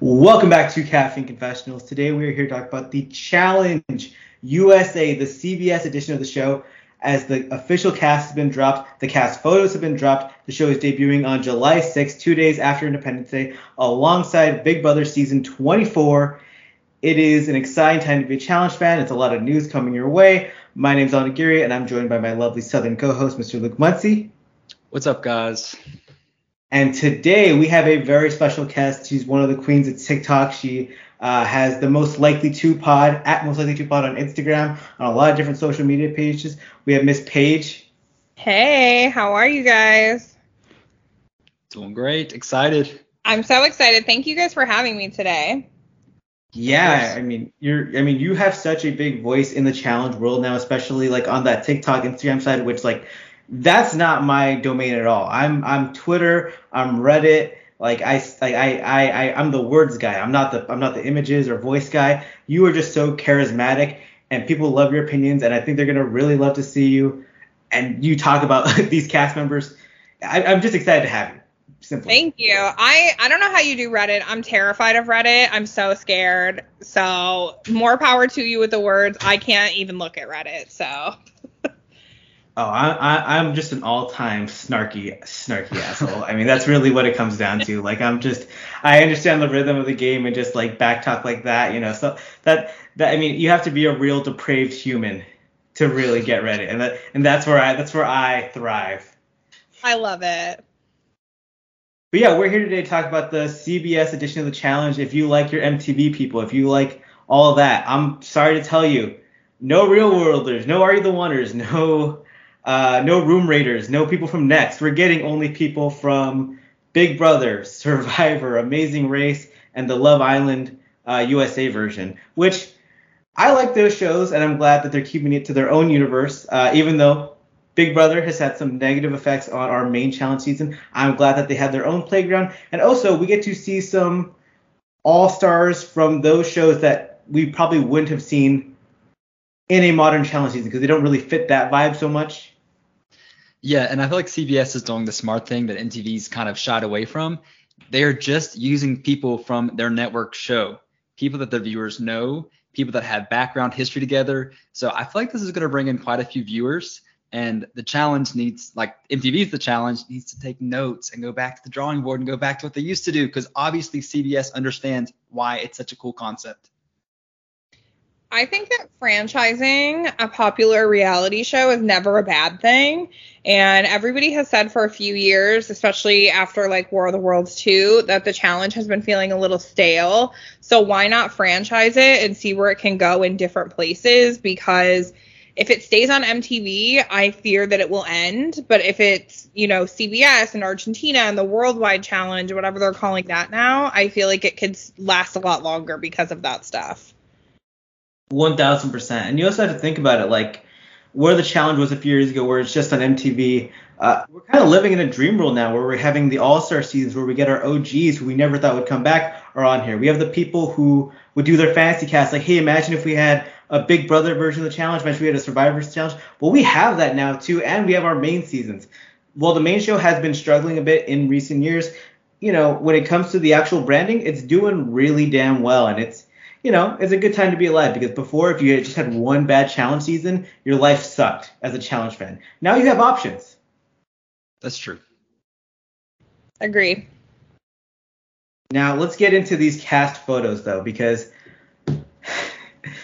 Welcome back to Caffeine Confessionals. Today we are here to talk about the Challenge USA, the CBS edition of the show. As the official cast has been dropped, the cast photos have been dropped. The show is debuting on July 6th, two days after Independence Day, alongside Big Brother season 24. It is an exciting time to be a Challenge fan. It's a lot of news coming your way. My name's Onagiri, and I'm joined by my lovely Southern co-host, Mr. Luke Muncie. What's up, guys? And today we have a very special guest. She's one of the queens of TikTok. She uh, has the most likely to pod at most likely to pod on Instagram on a lot of different social media pages. We have Miss Paige. Hey, how are you guys? Doing great. Excited. I'm so excited. Thank you guys for having me today. Yeah, I mean, you're I mean, you have such a big voice in the challenge world now, especially like on that TikTok, Instagram side, which like that's not my domain at all. I'm I'm Twitter, I'm Reddit, like I like I I, I I'm the words guy. I'm not the I'm not the images or voice guy. You are just so charismatic and people love your opinions and I think they're gonna really love to see you and you talk about these cast members. I, I'm just excited to have you. Simply. Thank you. I I don't know how you do Reddit. I'm terrified of Reddit. I'm so scared. So more power to you with the words. I can't even look at Reddit. So. Oh, I, I, I'm just an all-time snarky, snarky asshole. I mean, that's really what it comes down to. Like, I'm just, I understand the rhythm of the game and just like backtalk like that, you know. So that, that, I mean, you have to be a real depraved human to really get Reddit, and that, and that's where I, that's where I thrive. I love it. But yeah, we're here today to talk about the CBS edition of the challenge. If you like your MTV people, if you like all that, I'm sorry to tell you, no real worlders, no Are You the Wonders, no uh, no room raiders, no people from Next. We're getting only people from Big Brother, Survivor, Amazing Race, and the Love Island uh, USA version, which I like those shows, and I'm glad that they're keeping it to their own universe, uh, even though Big Brother has had some negative effects on our main challenge season. I'm glad that they have their own playground, and also we get to see some all stars from those shows that we probably wouldn't have seen in a modern challenge season because they don't really fit that vibe so much. Yeah, and I feel like CBS is doing the smart thing that MTV's kind of shied away from. They're just using people from their network show, people that their viewers know, people that have background history together. So I feel like this is going to bring in quite a few viewers. And the challenge needs, like MTV's the challenge, needs to take notes and go back to the drawing board and go back to what they used to do because obviously CBS understands why it's such a cool concept. I think that franchising a popular reality show is never a bad thing. And everybody has said for a few years, especially after like War of the Worlds 2, that the challenge has been feeling a little stale. So why not franchise it and see where it can go in different places? Because if it stays on MTV, I fear that it will end. But if it's, you know, CBS and Argentina and the Worldwide Challenge, whatever they're calling that now, I feel like it could last a lot longer because of that stuff. One thousand percent. And you also have to think about it like where the challenge was a few years ago, where it's just on MTV. Uh, we're kind of living in a dream world now, where we're having the All Star seasons, where we get our OGs who we never thought would come back are on here. We have the people who would do their fantasy cast, like, hey, imagine if we had a Big Brother version of the challenge, imagine we had a Survivors challenge. Well, we have that now too, and we have our main seasons. Well, the main show has been struggling a bit in recent years. You know, when it comes to the actual branding, it's doing really damn well, and it's you know, it's a good time to be alive because before, if you just had one bad challenge season, your life sucked as a challenge fan. Now you have options. That's true. Agree. Now let's get into these cast photos though, because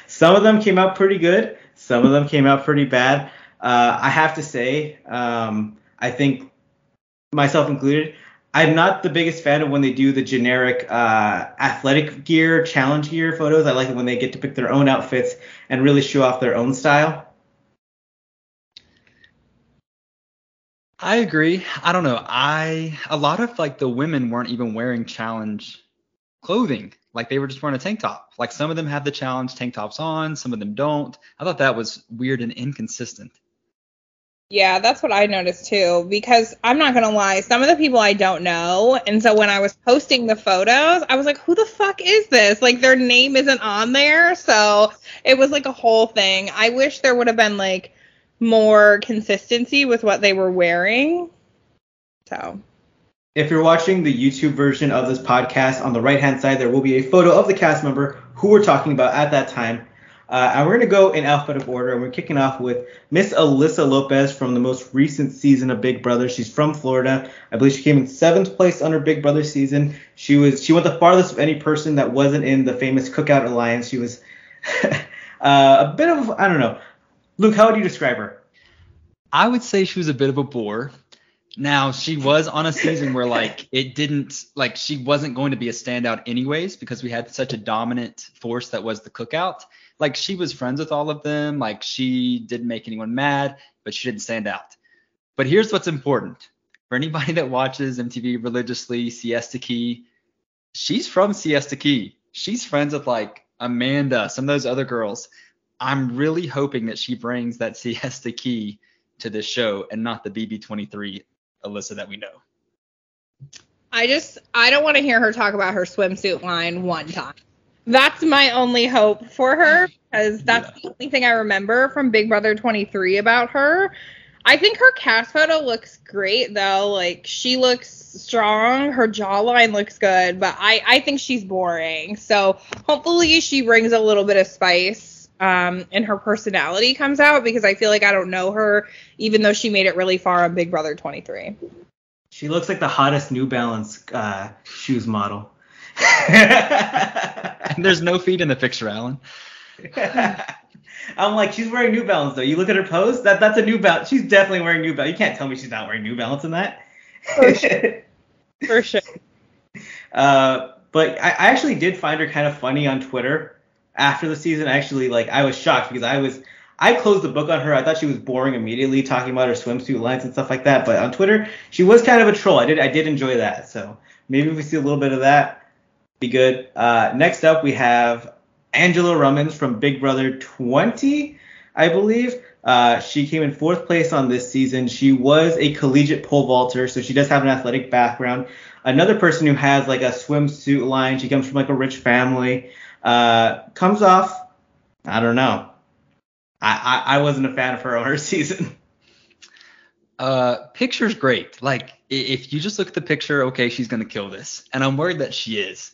some of them came out pretty good, some of them came out pretty bad. Uh, I have to say, um, I think myself included, I'm not the biggest fan of when they do the generic uh, athletic gear, challenge gear photos. I like it when they get to pick their own outfits and really show off their own style. I agree. I don't know. I a lot of like the women weren't even wearing challenge clothing. Like they were just wearing a tank top. Like some of them have the challenge tank tops on, some of them don't. I thought that was weird and inconsistent. Yeah, that's what I noticed too. Because I'm not gonna lie, some of the people I don't know, and so when I was posting the photos, I was like, "Who the fuck is this?" Like their name isn't on there, so it was like a whole thing. I wish there would have been like more consistency with what they were wearing. So. If you're watching the YouTube version of this podcast, on the right hand side, there will be a photo of the cast member who we're talking about at that time. Uh, and we're going to go in alphabetical order, and we're kicking off with Miss Alyssa Lopez from the most recent season of Big Brother. She's from Florida. I believe she came in seventh place on her Big Brother season. She was she went the farthest of any person that wasn't in the famous Cookout Alliance. She was uh, a bit of I don't know. Luke, how would you describe her? I would say she was a bit of a bore. Now she was on a season where like it didn't like she wasn't going to be a standout anyways because we had such a dominant force that was the cookout like she was friends with all of them. Like she didn't make anyone mad, but she didn't stand out. But here's what's important for anybody that watches MTV religiously, Siesta Key, she's from Siesta Key. She's friends with like Amanda, some of those other girls. I'm really hoping that she brings that Siesta Key to this show and not the BB23 Alyssa that we know. I just I don't want to hear her talk about her swimsuit line one time that's my only hope for her because that's yeah. the only thing I remember from Big Brother 23 about her. I think her cast photo looks great though. Like she looks strong, her jawline looks good, but I I think she's boring. So hopefully she brings a little bit of spice um and her personality comes out because I feel like I don't know her even though she made it really far on Big Brother 23. She looks like the hottest New Balance uh, shoes model. There's no feet in the picture, Alan. I'm like, she's wearing New Balance though. You look at her pose, that that's a New Balance. She's definitely wearing New Balance. You can't tell me she's not wearing New Balance in that. For sure. For sure. Uh, but I, I actually did find her kind of funny on Twitter after the season. Actually, like I was shocked because I was I closed the book on her. I thought she was boring immediately, talking about her swimsuit lines and stuff like that. But on Twitter, she was kind of a troll. I did I did enjoy that. So maybe we see a little bit of that, be good. Uh, next up, we have Angela Rummans from Big Brother 20, I believe. Uh, she came in fourth place on this season. She was a collegiate pole vaulter, so she does have an athletic background. Another person who has like a swimsuit line. She comes from like a rich family. Uh, comes off, I don't know. I, I, I wasn't a fan of her on her season. Uh, picture's great. Like if you just look at the picture, okay, she's gonna kill this, and I'm worried that she is.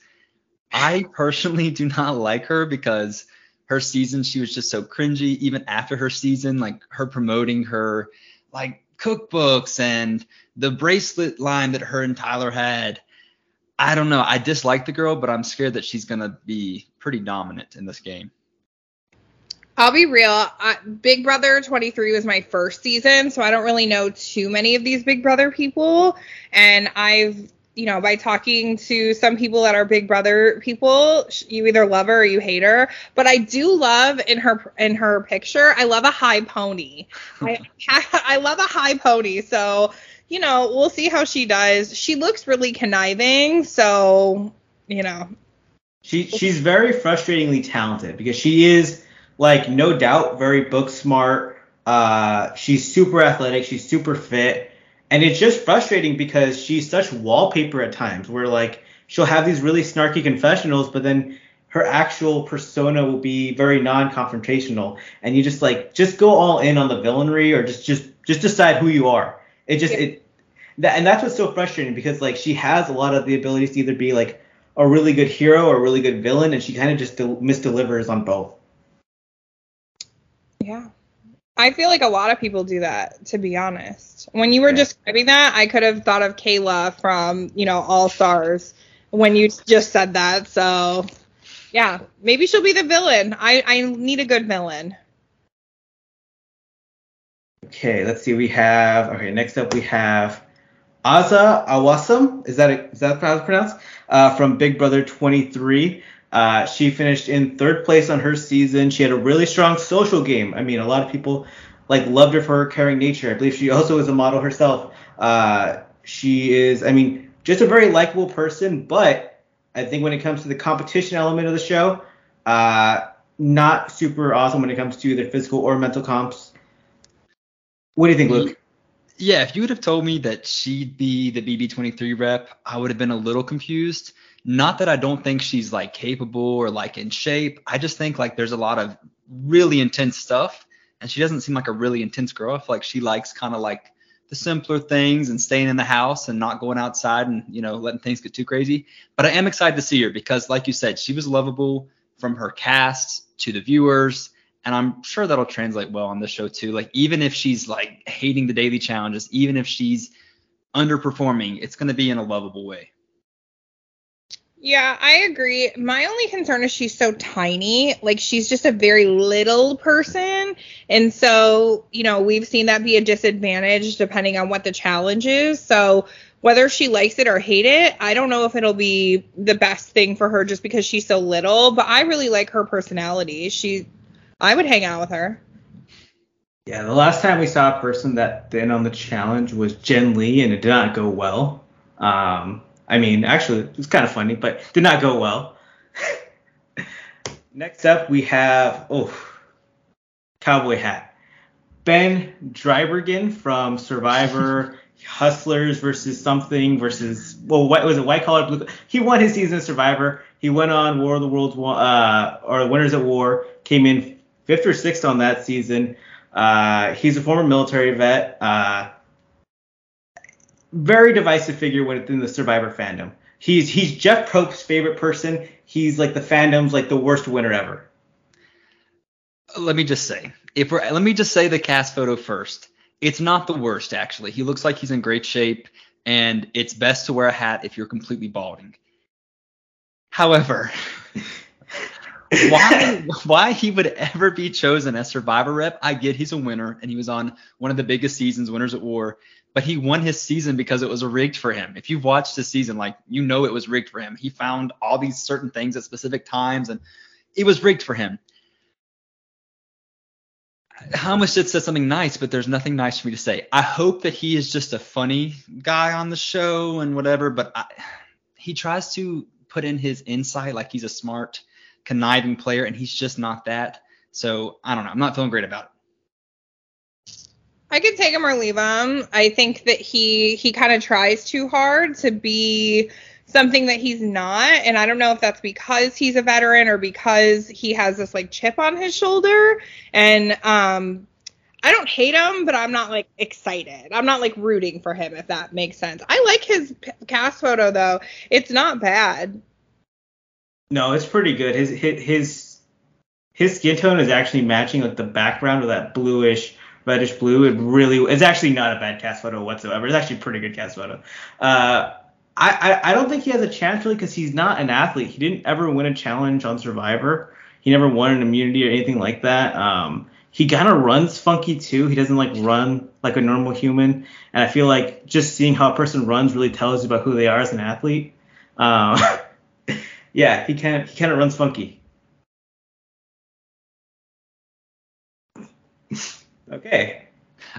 I personally do not like her because her season she was just so cringy. Even after her season, like her promoting her like cookbooks and the bracelet line that her and Tyler had. I don't know. I dislike the girl, but I'm scared that she's gonna be pretty dominant in this game. I'll be real. I, Big Brother 23 was my first season, so I don't really know too many of these Big Brother people. And I've you know, by talking to some people that are Big Brother people, you either love her or you hate her. But I do love in her in her picture, I love a high pony. I I love a high pony. So you know, we'll see how she does. She looks really conniving, so you know. She she's very frustratingly talented because she is like no doubt very book smart. Uh, she's super athletic. She's super fit and it's just frustrating because she's such wallpaper at times where like she'll have these really snarky confessionals, but then her actual persona will be very non-confrontational and you just like just go all in on the villainry or just just just decide who you are. It just yeah. it that and that's what's so frustrating because like she has a lot of the abilities to either be like a really good hero or a really good villain and she kind of just del- misdelivers on both. Yeah. I feel like a lot of people do that, to be honest. When you were yeah. describing that, I could have thought of Kayla from, you know, All Stars when you just said that. So, yeah, maybe she'll be the villain. I, I need a good villain. Okay, let's see. We have okay. Next up, we have Azah Awasum. Is that a, is that how it's pronounced? Uh, from Big Brother 23. Uh, she finished in third place on her season. She had a really strong social game. I mean, a lot of people like loved her for her caring nature. I believe she also is a model herself. Uh, she is, I mean, just a very likable person. But I think when it comes to the competition element of the show, uh, not super awesome when it comes to either physical or mental comps. What do you think, Luke? Yeah, if you would have told me that she'd be the BB23 rep, I would have been a little confused. Not that I don't think she's like capable or like in shape. I just think like there's a lot of really intense stuff, and she doesn't seem like a really intense girl. I feel like she likes kind of like the simpler things and staying in the house and not going outside and you know letting things get too crazy. But I am excited to see her because, like you said, she was lovable from her cast to the viewers, and I'm sure that'll translate well on this show too. Like even if she's like hating the daily challenges, even if she's underperforming, it's going to be in a lovable way. Yeah, I agree. My only concern is she's so tiny. Like she's just a very little person. And so, you know, we've seen that be a disadvantage depending on what the challenge is. So whether she likes it or hate it, I don't know if it'll be the best thing for her just because she's so little, but I really like her personality. She I would hang out with her. Yeah, the last time we saw a person that then on the challenge was Jen Lee and it did not go well. Um I mean, actually, it was kind of funny, but did not go well. Next up, we have oh, cowboy hat. Ben Driebergen from Survivor Hustlers versus something versus well, what was it? White collar blue. He won his season Survivor. He went on War of the Worlds uh, or Winners at War. Came in fifth or sixth on that season. Uh, he's a former military vet. Uh, very divisive figure within the Survivor fandom. He's he's Jeff Probst's favorite person. He's like the fandom's like the worst winner ever. Let me just say, if we're let me just say the cast photo first. It's not the worst actually. He looks like he's in great shape, and it's best to wear a hat if you're completely balding. However, why why he would ever be chosen as Survivor rep? I get he's a winner and he was on one of the biggest seasons, Winners at War but he won his season because it was rigged for him. If you've watched the season, like you know it was rigged for him. He found all these certain things at specific times and it was rigged for him. Hamas did say something nice, but there's nothing nice for me to say. I hope that he is just a funny guy on the show and whatever, but I, he tries to put in his insight like he's a smart, conniving player, and he's just not that. So I don't know. I'm not feeling great about it. I could take him or leave him. I think that he he kind of tries too hard to be something that he's not and I don't know if that's because he's a veteran or because he has this like chip on his shoulder and um I don't hate him, but I'm not like excited. I'm not like rooting for him if that makes sense. I like his cast photo though. It's not bad. No, it's pretty good. His his his skin tone is actually matching like the background of that bluish reddish blue. It really it's actually not a bad cast photo whatsoever. It's actually a pretty good cast photo. Uh, I, I, I don't think he has a chance really because he's not an athlete. He didn't ever win a challenge on Survivor. He never won an immunity or anything like that. Um, he kind of runs funky too. He doesn't like run like a normal human, and I feel like just seeing how a person runs really tells you about who they are as an athlete. Um, yeah, he kind of he kind of runs funky. Okay.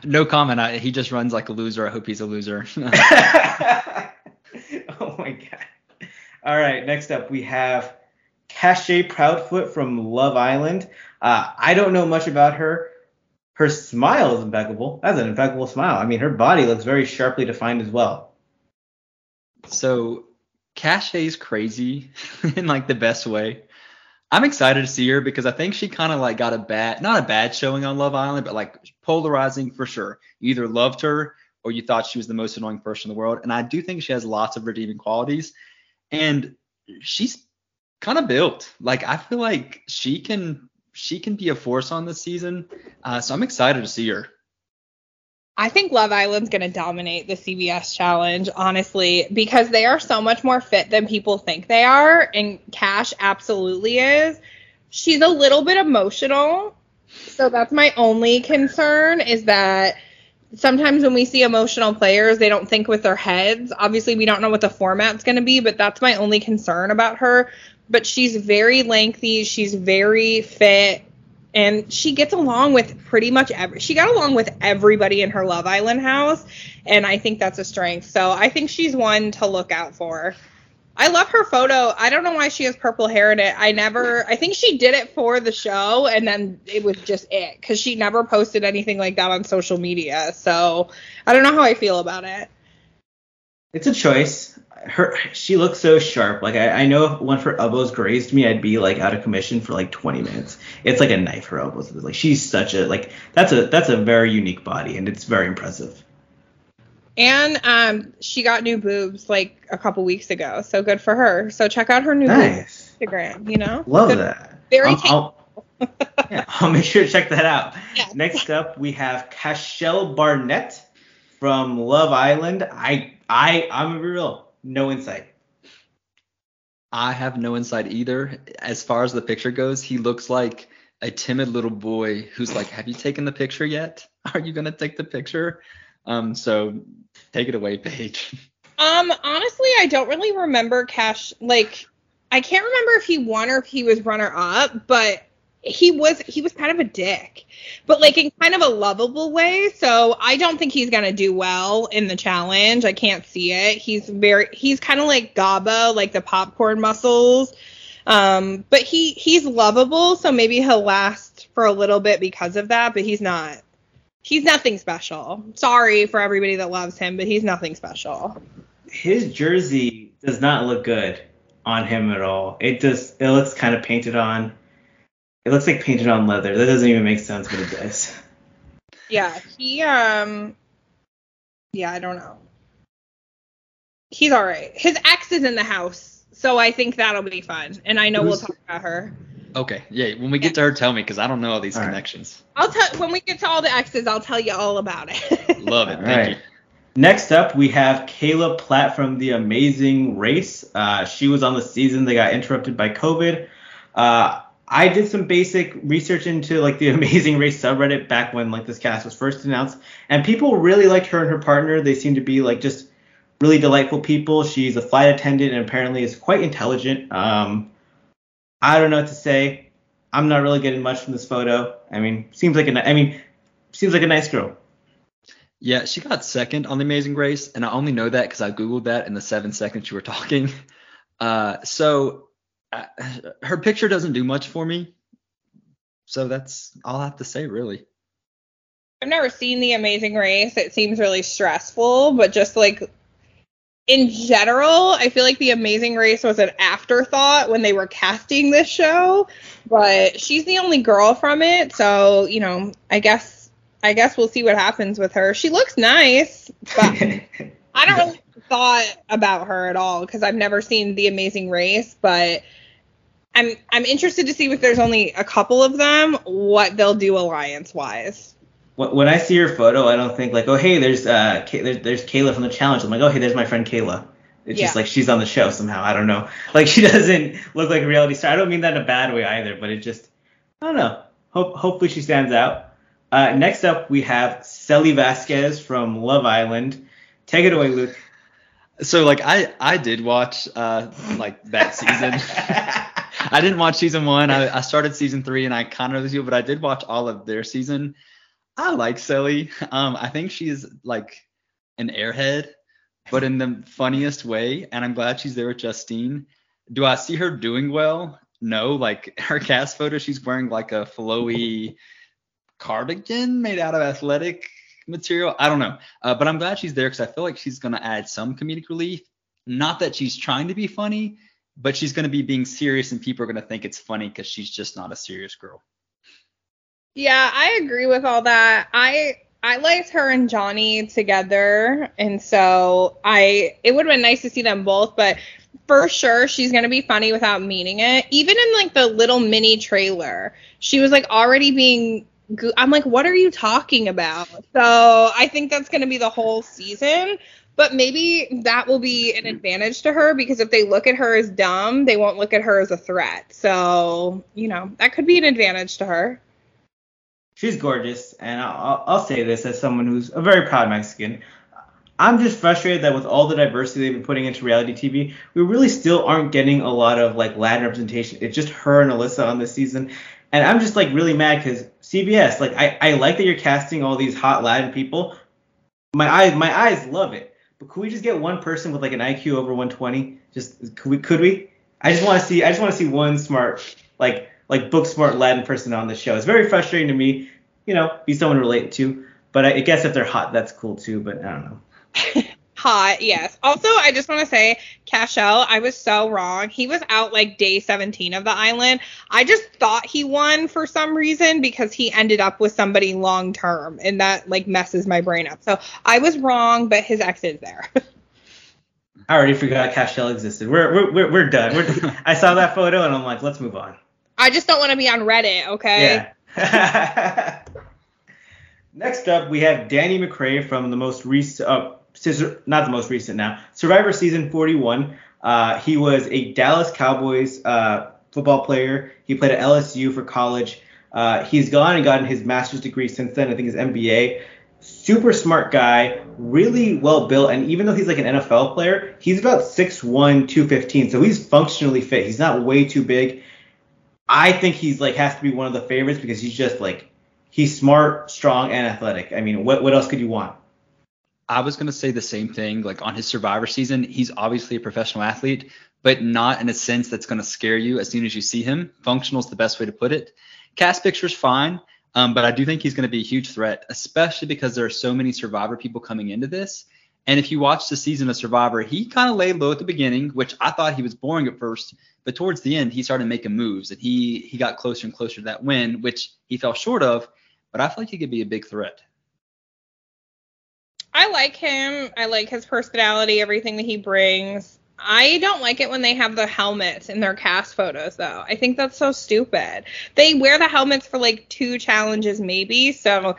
No comment. I, he just runs like a loser. I hope he's a loser. oh my god. All right. Next up, we have Cashay Proudfoot from Love Island. Uh, I don't know much about her. Her smile is impeccable. That's an impeccable smile. I mean, her body looks very sharply defined as well. So Cashay's crazy in like the best way. I'm excited to see her because I think she kind of like got a bad, not a bad showing on Love Island, but like polarizing for sure. You either loved her or you thought she was the most annoying person in the world. And I do think she has lots of redeeming qualities. And she's kind of built. Like I feel like she can she can be a force on this season. Uh, so I'm excited to see her. I think Love Island's going to dominate the CBS challenge, honestly, because they are so much more fit than people think they are. And Cash absolutely is. She's a little bit emotional. So that's my only concern is that sometimes when we see emotional players, they don't think with their heads. Obviously, we don't know what the format's going to be, but that's my only concern about her. But she's very lengthy. She's very fit and she gets along with pretty much every she got along with everybody in her Love Island house and I think that's a strength. So I think she's one to look out for. I love her photo. I don't know why she has purple hair in it. I never I think she did it for the show and then it was just it cuz she never posted anything like that on social media. So I don't know how I feel about it. It's a choice her she looks so sharp. Like I, I know if one of her elbows grazed me, I'd be like out of commission for like 20 minutes. It's like a knife. Her elbows. Like she's such a like that's a that's a very unique body and it's very impressive. And um, she got new boobs like a couple weeks ago, so good for her. So check out her new Nice. Instagram. You know, Love Good- that. Very I'll, I'll, yeah, I'll make sure to check that out. Yeah. Next up, we have Cashel Barnett from Love Island. I, I, I'm gonna be real. No insight. I have no insight either. As far as the picture goes, he looks like a timid little boy who's like, "Have you taken the picture yet? Are you gonna take the picture?" Um, so take it away, Paige. Um, honestly, I don't really remember Cash. Like, I can't remember if he won or if he was runner up, but he was he was kind of a dick, but like in kind of a lovable way. So I don't think he's gonna do well in the challenge. I can't see it. He's very he's kind of like Gaba, like the popcorn muscles. Um, but he he's lovable, so maybe he'll last for a little bit because of that. But he's not. He's nothing special. Sorry for everybody that loves him, but he's nothing special. His jersey does not look good on him at all. It just, it looks kind of painted on. It looks like painted on leather. That doesn't even make sense, but it does. Yeah, he um yeah, I don't know. He's all right. His ex is in the house, so I think that'll be fun. And I know we'll talk about her. Okay, yeah. When we get to her, tell me because I don't know all these All right. connections. I'll tell when we get to all the exes, I'll tell you all about it. Love it. All Thank right. you. Next up, we have Kayla Platt from The Amazing Race. Uh, she was on the season that got interrupted by COVID. Uh, I did some basic research into like the Amazing Race subreddit back when like this cast was first announced, and people really liked her and her partner. They seem to be like just really delightful people. She's a flight attendant and apparently is quite intelligent. Um, I don't know what to say. I'm not really getting much from this photo. I mean, seems like a I mean, seems like a nice girl. Yeah, she got second on the Amazing Race, and I only know that because I googled that in the seven seconds you were talking. Uh, so uh, her picture doesn't do much for me. So that's all I have to say, really. I've never seen The Amazing Race. It seems really stressful, but just like in general, I feel like The Amazing Race was an afterthought when they were casting this show. But she's the only girl from it, so you know, I guess I guess we'll see what happens with her. She looks nice, but I don't really thought about her at all because I've never seen The Amazing Race, but I'm I'm interested to see if there's only a couple of them, what they'll do alliance wise. when I see her photo, I don't think like, oh hey, there's uh Kay- there's, there's Kayla from the challenge. I'm like, oh hey, there's my friend Kayla. It's just like she's on the show somehow. I don't know. Like she doesn't look like a reality star. I don't mean that in a bad way either, but it just I don't know. Hope hopefully she stands out. Uh, next up we have Cely Vazquez from Love Island. Take it away, Luke. So like I I did watch uh like that season. I didn't watch season one. I, I started season three and I kind of was you, but I did watch all of their season. I like Cely. Um, I think she's like an airhead, but in the funniest way. And I'm glad she's there with Justine. Do I see her doing well? No. Like her cast photo, she's wearing like a flowy cardigan made out of athletic material. I don't know. Uh, but I'm glad she's there because I feel like she's gonna add some comedic relief. Not that she's trying to be funny, but she's gonna be being serious and people are gonna think it's funny because she's just not a serious girl. Yeah, I agree with all that. I I liked her and Johnny together, and so I it would have been nice to see them both, but for sure she's gonna be funny without meaning it. Even in like the little mini trailer, she was like already being. I'm like, what are you talking about? So I think that's gonna be the whole season. But maybe that will be an advantage to her because if they look at her as dumb, they won't look at her as a threat. So, you know, that could be an advantage to her. She's gorgeous, and I'll, I'll say this as someone who's a very proud Mexican. I'm just frustrated that with all the diversity they've been putting into reality TV, we really still aren't getting a lot of like Latin representation. It's just her and Alyssa on this season, and I'm just like really mad because CBS, like I, I like that you're casting all these hot Latin people. My eyes, my eyes love it, but could we just get one person with like an IQ over 120? Just could we? Could we? I just want to see. I just want to see one smart, like like book smart Latin person on the show. It's very frustrating to me, you know, be someone to relate to. But I, I guess if they're hot, that's cool too. But I don't know. Hot, yes. Also, I just want to say, Cashel, I was so wrong. He was out like day 17 of the island. I just thought he won for some reason because he ended up with somebody long term, and that like messes my brain up. So I was wrong, but his ex is there. I already forgot Cashel existed. We're we're we're, done. We're, I saw that photo and I'm like, let's move on. I just don't want to be on Reddit, okay? Yeah. Next up, we have Danny McCray from the most recent. Uh, not the most recent now. Survivor season 41. Uh, he was a Dallas Cowboys uh, football player. He played at LSU for college. Uh, he's gone and gotten his master's degree since then. I think his MBA. Super smart guy, really well built, and even though he's like an NFL player, he's about 6'1", 215, so he's functionally fit. He's not way too big. I think he's like has to be one of the favorites because he's just like he's smart, strong, and athletic. I mean, what what else could you want? I was going to say the same thing. Like on his survivor season, he's obviously a professional athlete, but not in a sense that's going to scare you as soon as you see him. Functional is the best way to put it. Cast picture's fine, um, but I do think he's going to be a huge threat, especially because there are so many survivor people coming into this. And if you watch the season of Survivor, he kind of laid low at the beginning, which I thought he was boring at first, but towards the end he started making moves and he he got closer and closer to that win, which he fell short of. But I feel like he could be a big threat. I like him. I like his personality, everything that he brings. I don't like it when they have the helmets in their cast photos though. I think that's so stupid. They wear the helmets for like two challenges maybe, so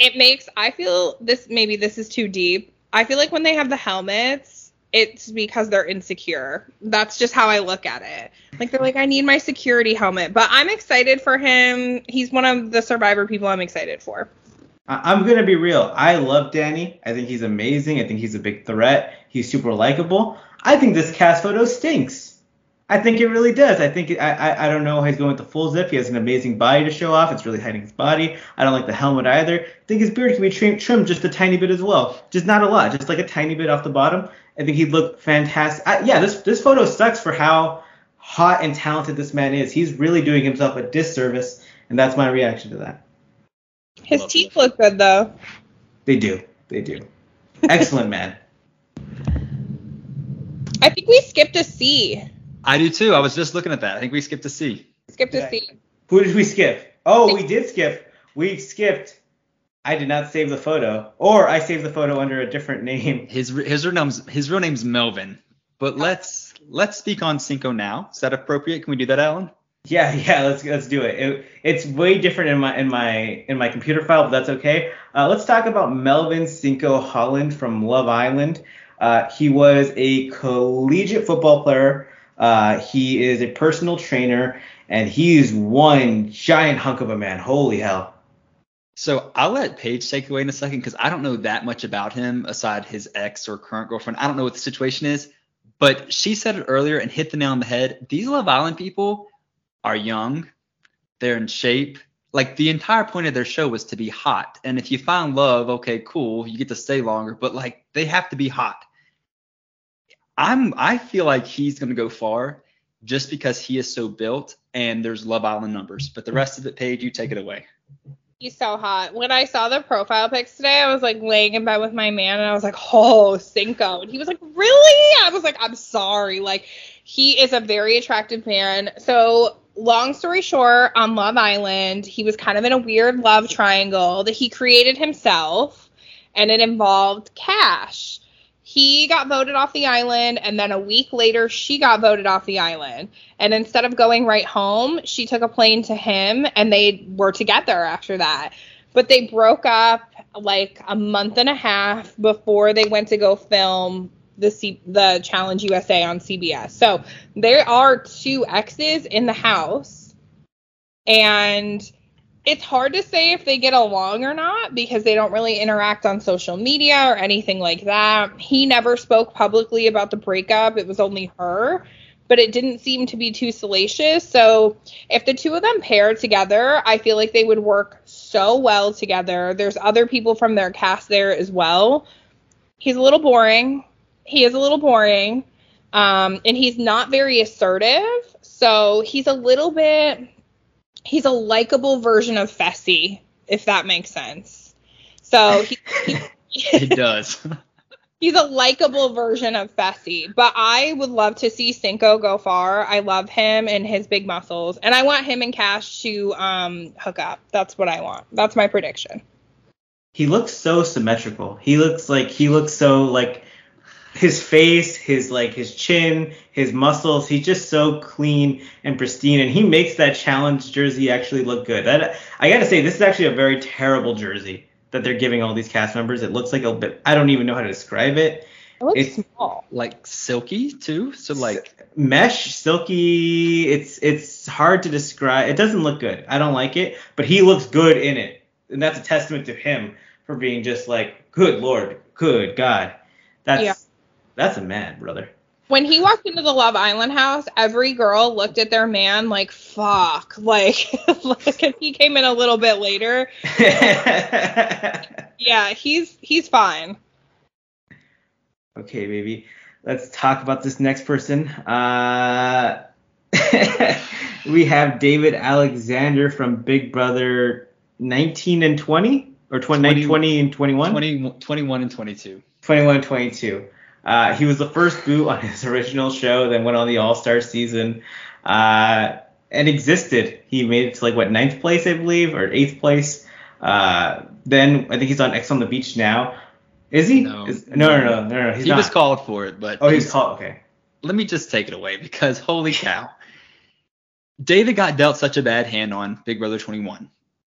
it makes I feel this maybe this is too deep. I feel like when they have the helmets, it's because they're insecure. That's just how I look at it. Like they're like I need my security helmet, but I'm excited for him. He's one of the survivor people I'm excited for. I'm gonna be real. I love Danny. I think he's amazing. I think he's a big threat. He's super likable. I think this cast photo stinks. I think it really does. I think I, I I don't know how he's going with the full zip. He has an amazing body to show off. It's really hiding his body. I don't like the helmet either. I think his beard can be trim, trimmed just a tiny bit as well. Just not a lot. Just like a tiny bit off the bottom. I think he'd look fantastic. I, yeah, this this photo sucks for how hot and talented this man is. He's really doing himself a disservice, and that's my reaction to that. His Love teeth look good though. They do. They do. Excellent man. I think we skipped a C. I do too. I was just looking at that. I think we skipped a C. Skipped a C. Who did we skip? Oh, we did skip. We skipped. I did not save the photo, or I saved the photo under a different name. His his real name's his real name's Melvin. But oh. let's let's speak on Cinco now. Is that appropriate? Can we do that, Alan? Yeah, yeah, let's let's do it. it. It's way different in my in my in my computer file, but that's okay. Uh, let's talk about Melvin Cinco Holland from Love Island. Uh, he was a collegiate football player. Uh, he is a personal trainer, and he's one giant hunk of a man. Holy hell! So I'll let Paige take away in a second because I don't know that much about him aside his ex or current girlfriend. I don't know what the situation is, but she said it earlier and hit the nail on the head. These Love Island people are young, they're in shape. Like the entire point of their show was to be hot. And if you find love, okay, cool, you get to stay longer, but like they have to be hot. I'm I feel like he's to go far just because he is so built and there's Love Island numbers. But the rest of it, Paige, you take it away. He's so hot. When I saw the profile pics today, I was like laying in bed with my man and I was like, oh, Cinco. And he was like, really? I was like, I'm sorry. Like, he is a very attractive man. So long story short, on Love Island, he was kind of in a weird love triangle that he created himself, and it involved Cash. He got voted off the island, and then a week later, she got voted off the island. And instead of going right home, she took a plane to him, and they were together after that. But they broke up like a month and a half before they went to go film the C- the Challenge USA on CBS. So there are two exes in the house, and it's hard to say if they get along or not because they don't really interact on social media or anything like that. He never spoke publicly about the breakup. It was only her, but it didn't seem to be too salacious. So if the two of them paired together, I feel like they would work so well together. There's other people from their cast there as well. He's a little boring he is a little boring, um, and he's not very assertive. So he's a little bit. He's a likable version of Fessy, if that makes sense. So he, he it does. He's a likable version of Fessy, but I would love to see Cinco go far. I love him and his big muscles, and I want him and Cash to um, hook up. That's what I want. That's my prediction. He looks so symmetrical. He looks like he looks so like his face, his like his chin, his muscles. He's just so clean and pristine, and he makes that challenge jersey actually look good. That I gotta say, this is actually a very terrible jersey that they're giving all these cast members. It looks like a bit. I don't even know how to describe it. It looks It's- small. Like silky too. So like mesh, silky. It's it's hard to describe. It doesn't look good. I don't like it, but he looks good in it, and that's a testament to him for being just like, good lord, good god. That's Yeah. That's a man, brother. When he walked into the Love Island house, every girl looked at their man like, fuck. Like, like if he came in a little bit later, yeah, he's he's fine. okay, baby. Let's talk about this next person. Uh, we have David Alexander from Big Brother 19 and 20 or 20, 20 20 and 21. 20, 21 and 22. 21 22. Uh, he was the first boot on his original show, then went on the All Star season uh, and existed. He made it to like what ninth place, I believe, or eighth place. Uh, then I think he's on Ex on the Beach now. Is he? No. Is- no, no, no, no, no. He's he not. was called for it, but oh, he's called. Okay. let me just take it away because holy cow. David got dealt such a bad hand on Big Brother 21.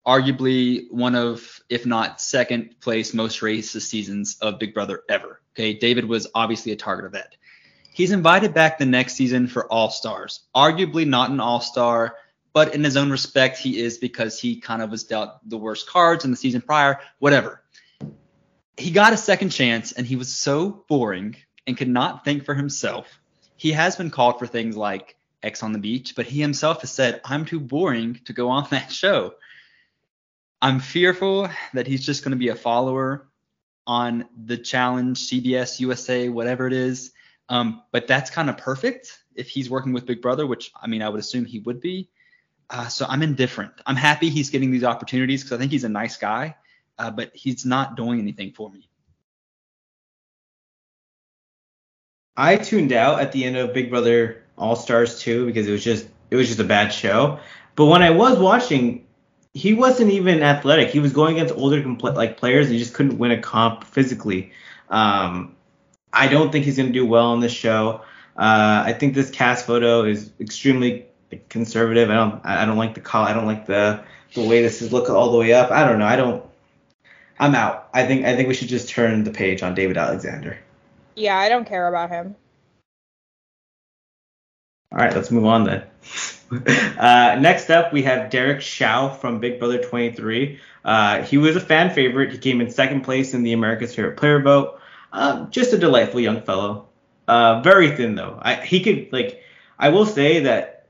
Arguably one of, if not second place most racist seasons of Big Brother ever. Okay, David was obviously a target of that. He's invited back the next season for All Stars. Arguably not an All Star, but in his own respect, he is because he kind of was dealt the worst cards in the season prior, whatever. He got a second chance and he was so boring and could not think for himself he has been called for things like Ex on the beach, but he himself has said, I'm too boring to go on that show. I'm fearful that he's just going to be a follower on the challenge, CBS, USA, whatever it is. Um, but that's kind of perfect if he's working with Big Brother, which I mean, I would assume he would be. Uh, so I'm indifferent. I'm happy he's getting these opportunities because I think he's a nice guy, uh, but he's not doing anything for me. I tuned out at the end of Big Brother All Stars 2 because it was just it was just a bad show. But when I was watching, he wasn't even athletic. He was going against older compl- like players and he just couldn't win a comp physically. Um, I don't think he's going to do well on this show. Uh, I think this cast photo is extremely conservative. I don't I don't like the call. I don't like the the way this is look all the way up. I don't know. I don't. I'm out. I think I think we should just turn the page on David Alexander. Yeah, I don't care about him. All right, let's move on then. uh, next up, we have Derek Xiao from Big Brother 23. Uh, he was a fan favorite. He came in second place in the America's Favorite Player vote. Uh, just a delightful young fellow. Uh, very thin though. I, he could like. I will say that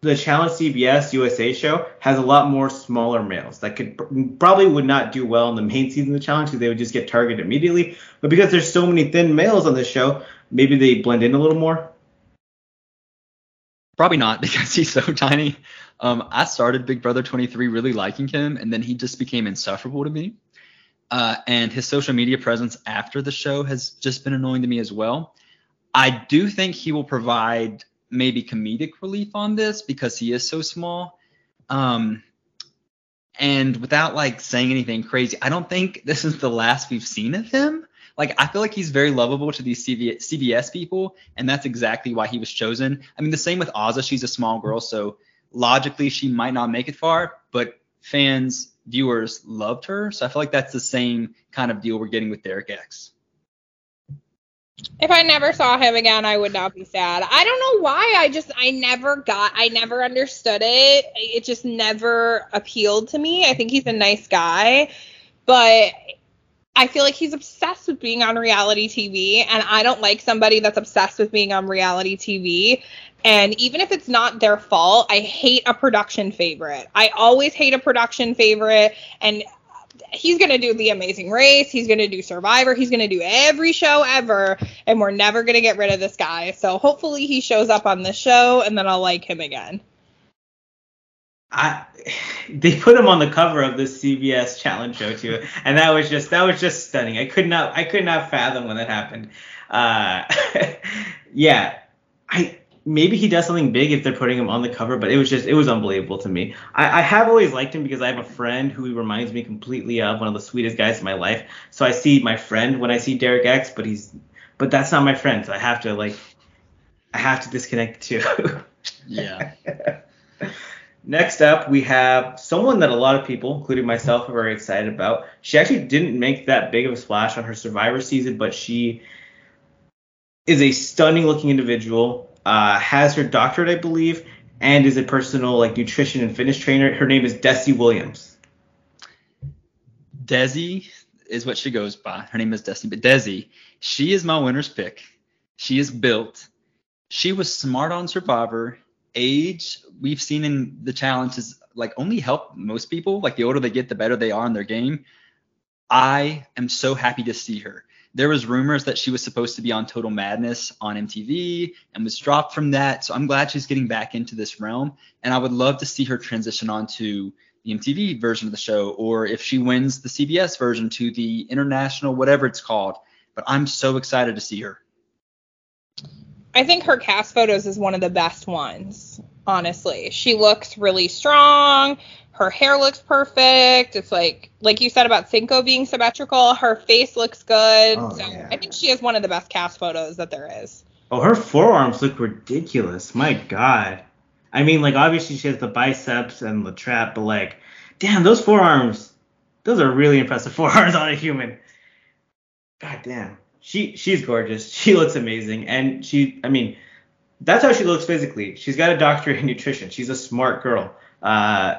the Challenge CBS USA show has a lot more smaller males that could probably would not do well in the main season of the challenge because they would just get targeted immediately. But because there's so many thin males on this show, maybe they blend in a little more. Probably not because he's so tiny. Um, I started Big Brother 23 really liking him, and then he just became insufferable to me. Uh, and his social media presence after the show has just been annoying to me as well. I do think he will provide maybe comedic relief on this because he is so small. Um, and without like saying anything crazy, I don't think this is the last we've seen of him. Like I feel like he's very lovable to these CBS people, and that's exactly why he was chosen. I mean, the same with Azah. She's a small girl, so logically she might not make it far, but fans, viewers loved her. So I feel like that's the same kind of deal we're getting with Derek X. If I never saw him again, I would not be sad. I don't know why. I just I never got I never understood it. It just never appealed to me. I think he's a nice guy, but I feel like he's obsessed with being on reality TV and I don't like somebody that's obsessed with being on reality TV. And even if it's not their fault, I hate a production favorite. I always hate a production favorite and he's going to do the amazing race he's going to do survivor he's going to do every show ever and we're never going to get rid of this guy so hopefully he shows up on this show and then i'll like him again I they put him on the cover of this CBS challenge show too, and that was just that was just stunning. I could not I could not fathom when that happened. Uh, yeah, I maybe he does something big if they're putting him on the cover, but it was just it was unbelievable to me. I, I have always liked him because I have a friend who he reminds me completely of one of the sweetest guys in my life. So I see my friend when I see Derek X, but he's but that's not my friend. So I have to like I have to disconnect too. Yeah. Next up, we have someone that a lot of people, including myself, are very excited about. She actually didn't make that big of a splash on her Survivor season, but she is a stunning looking individual. Uh, has her doctorate, I believe, and is a personal like nutrition and fitness trainer. Her name is Desi Williams. Desi is what she goes by. Her name is Destiny, but Desi, she is my winner's pick. She is built. She was smart on Survivor. Age, we've seen in the challenges, like only help most people. Like the older they get, the better they are in their game. I am so happy to see her. There was rumors that she was supposed to be on Total Madness on MTV and was dropped from that. So I'm glad she's getting back into this realm. And I would love to see her transition onto the MTV version of the show, or if she wins the CBS version to the international, whatever it's called. But I'm so excited to see her. I think her cast photos is one of the best ones, honestly. She looks really strong. Her hair looks perfect. It's like like you said about Cinco being symmetrical, her face looks good. Oh, so yeah. I think she has one of the best cast photos that there is. Oh, her forearms look ridiculous. My God. I mean, like obviously she has the biceps and the trap, but like, damn, those forearms, those are really impressive forearms on a human. God damn. She she's gorgeous. She looks amazing, and she, I mean, that's how she looks physically. She's got a doctorate in nutrition. She's a smart girl. Uh,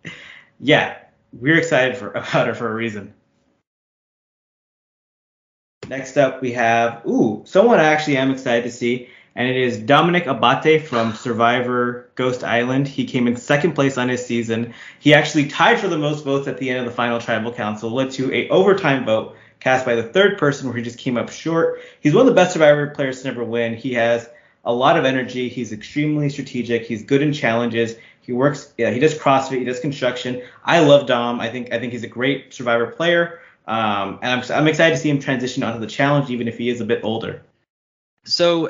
yeah, we're excited for about her for a reason. Next up, we have ooh, someone I actually am excited to see, and it is Domenick Abbate from Survivor Ghost Island. He came in second place on his season. He actually tied for the most votes at the end of the final tribal council, led to a overtime vote cast by the third person where he just came up short. He's one of the best Survivor players to never win. He has a lot of energy. He's extremely strategic. He's good in challenges. He works. Yeah, he does CrossFit. He does construction. I love Dom. I think I think he's a great Survivor player. Um, and I'm, I'm excited to see him transition onto the challenge, even if he is a bit older. So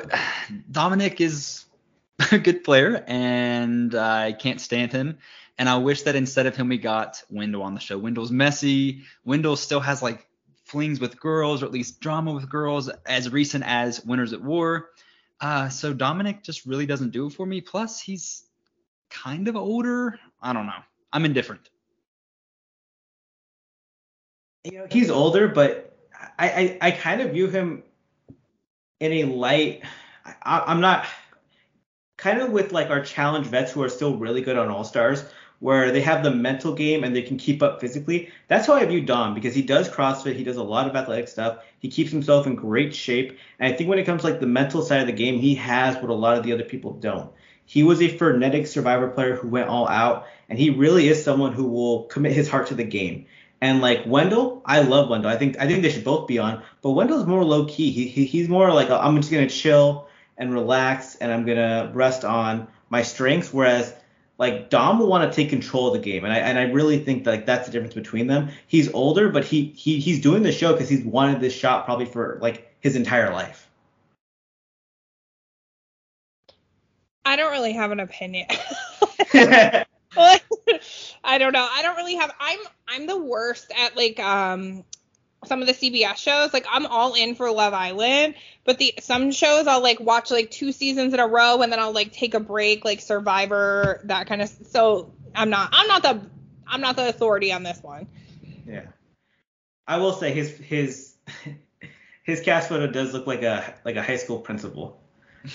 Domenick is a good player, and I can't stand him. And I wish that instead of him, we got Wendell on the show. Wendell's messy. Wendell still has like flings with girls, or at least drama with girls, as recent as Winners at War. Uh, so Domenick just really doesn't do it for me. Plus, he's kind of older. I don't know. I'm indifferent. You know, he's older, but I, I, I kind of view him in a light. I, I'm not kind of with like our challenge vets who are still really good on All Stars, where they have the mental game and they can keep up physically. That's how I view Dom because he does CrossFit, he does a lot of athletic stuff, he keeps himself in great shape, and I think when it comes to like the mental side of the game, he has what a lot of the other people don't. He was a frenetic survivor player who went all out, and he really is someone who will commit his heart to the game. And like Wendell, I love Wendell. I think I think they should both be on. But Wendell's more low key. He, he he's more like I'm just gonna chill and relax, and I'm gonna rest on my strengths. Whereas like Dom will want to take control of the game, and I and I really think that, like that's the difference between them. He's older, but he he he's doing the show because he's wanted this shot probably for like his entire life. I don't really have an opinion. I don't know. I don't really have I'm I'm the worst at like um some of the CBS shows. Like I'm all in for Love Island, but the some shows I'll like watch like two seasons in a row and then I'll like take a break, like Survivor, that kind of. So I'm not I'm not the I'm not the authority on this one. Yeah. I will say his his his cast photo does look like a like a high school principal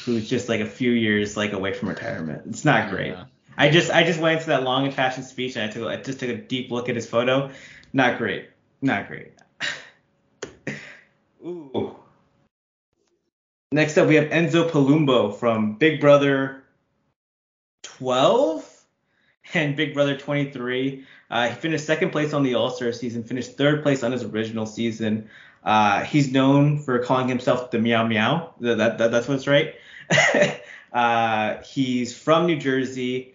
who's just like a few years like away from retirement. It's not great. Yeah. I just I just went into that long and passionate speech and I took I just took a deep look at his photo. Not great. Not great. Ooh. Next up we have Enzo Palumbo from Big Brother 12 and Big Brother 23. Uh, he finished second place on the All Star season, finished third place on his original season. Uh, he's known for calling himself the Meow Meow. That, that, that- that's what's right. uh, he's from New Jersey.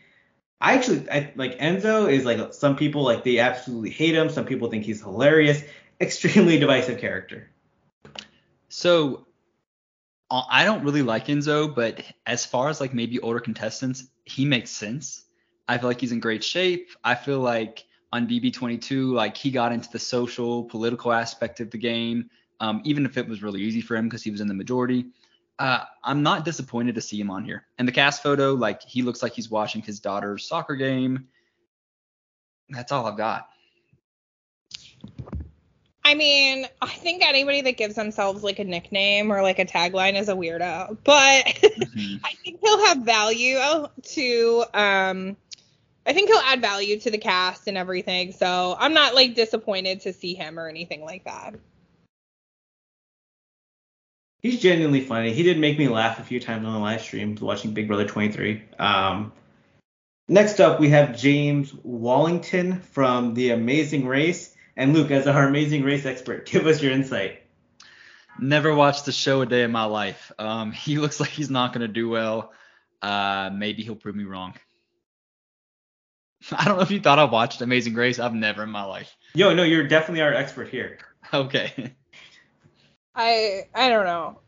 I actually I, like Enzo is like some people like they absolutely hate him. Some people think he's hilarious. Extremely divisive character. So uh, I don't really like Enzo, but as far as like maybe older contestants, he makes sense. I feel like he's in great shape. I feel like on BB22, like he got into the social, political aspect of the game, um, even if it was really easy for him because he was in the majority. Uh, I'm not disappointed to see him on here. And the cast photo, like he looks like he's watching his daughter's soccer game. That's all I've got. I mean, I think anybody that gives themselves like a nickname or like a tagline is a weirdo, but mm-hmm. I think he'll have value to um I think he'll add value to the cast and everything. So I'm not like disappointed to see him or anything like that. He's genuinely funny. He did make me laugh a few times on the live stream watching Big Brother 23. Um, next up, we have James Wallington from The Amazing Race. And Luke, as our Amazing Race expert, give us your insight. Never watched the show a day in my life. Um, he looks like he's not going to do well. Uh, maybe he'll prove me wrong. I don't know if you thought I watched Amazing Race. I've never in my life. Yo, no, you're definitely our expert here. Okay. I I don't know.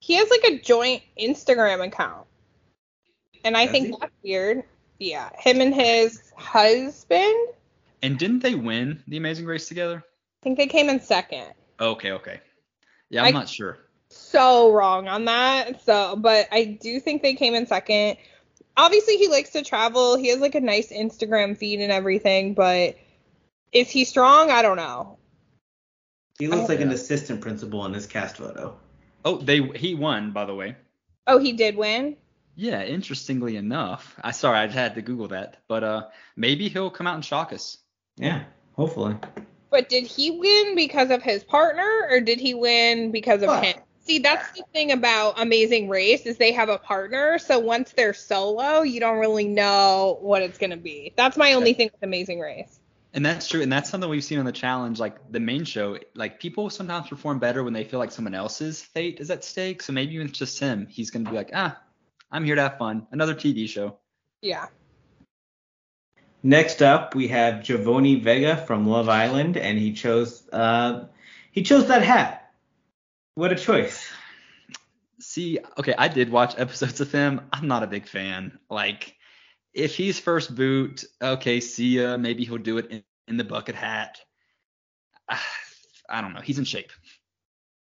He has like a joint Instagram account. And I Does think he? that's weird. Yeah. Him and his husband. And didn't they win the Amazing Race together? I think they came in second. Okay, okay. Yeah, I'm I, not sure. So wrong on that. So, but I do think they came in second. Obviously, he likes to travel. He has like a nice Instagram feed and everything, but is he strong? I don't know. He looks like know. an assistant principal in this cast photo. Oh, they he won, by the way. Oh, he did win. Yeah, interestingly enough. I sorry, I had to Google that, but uh, maybe he'll come out and shock us. Yeah, hopefully. But did he win because of his partner, or did he win because of him? See, that's the thing about Amazing Race is they have a partner, so once they're solo, you don't really know what it's gonna be. That's my only thing with Amazing Race. And that's true, and that's something we've seen on the challenge, like the main show. Like people sometimes perform better when they feel like someone else's fate is at stake. So maybe even it's just him. He's gonna be like, ah, I'm here to have fun. Another TV show. Yeah. Next up, we have Giovanni Vega from Love Island, and he chose uh, he chose that hat. What a choice. See, okay, I did watch episodes of him. I'm not a big fan. Like, if he's first boot, okay, see ya. Maybe he'll do it in, in the bucket hat. I don't know. He's in shape.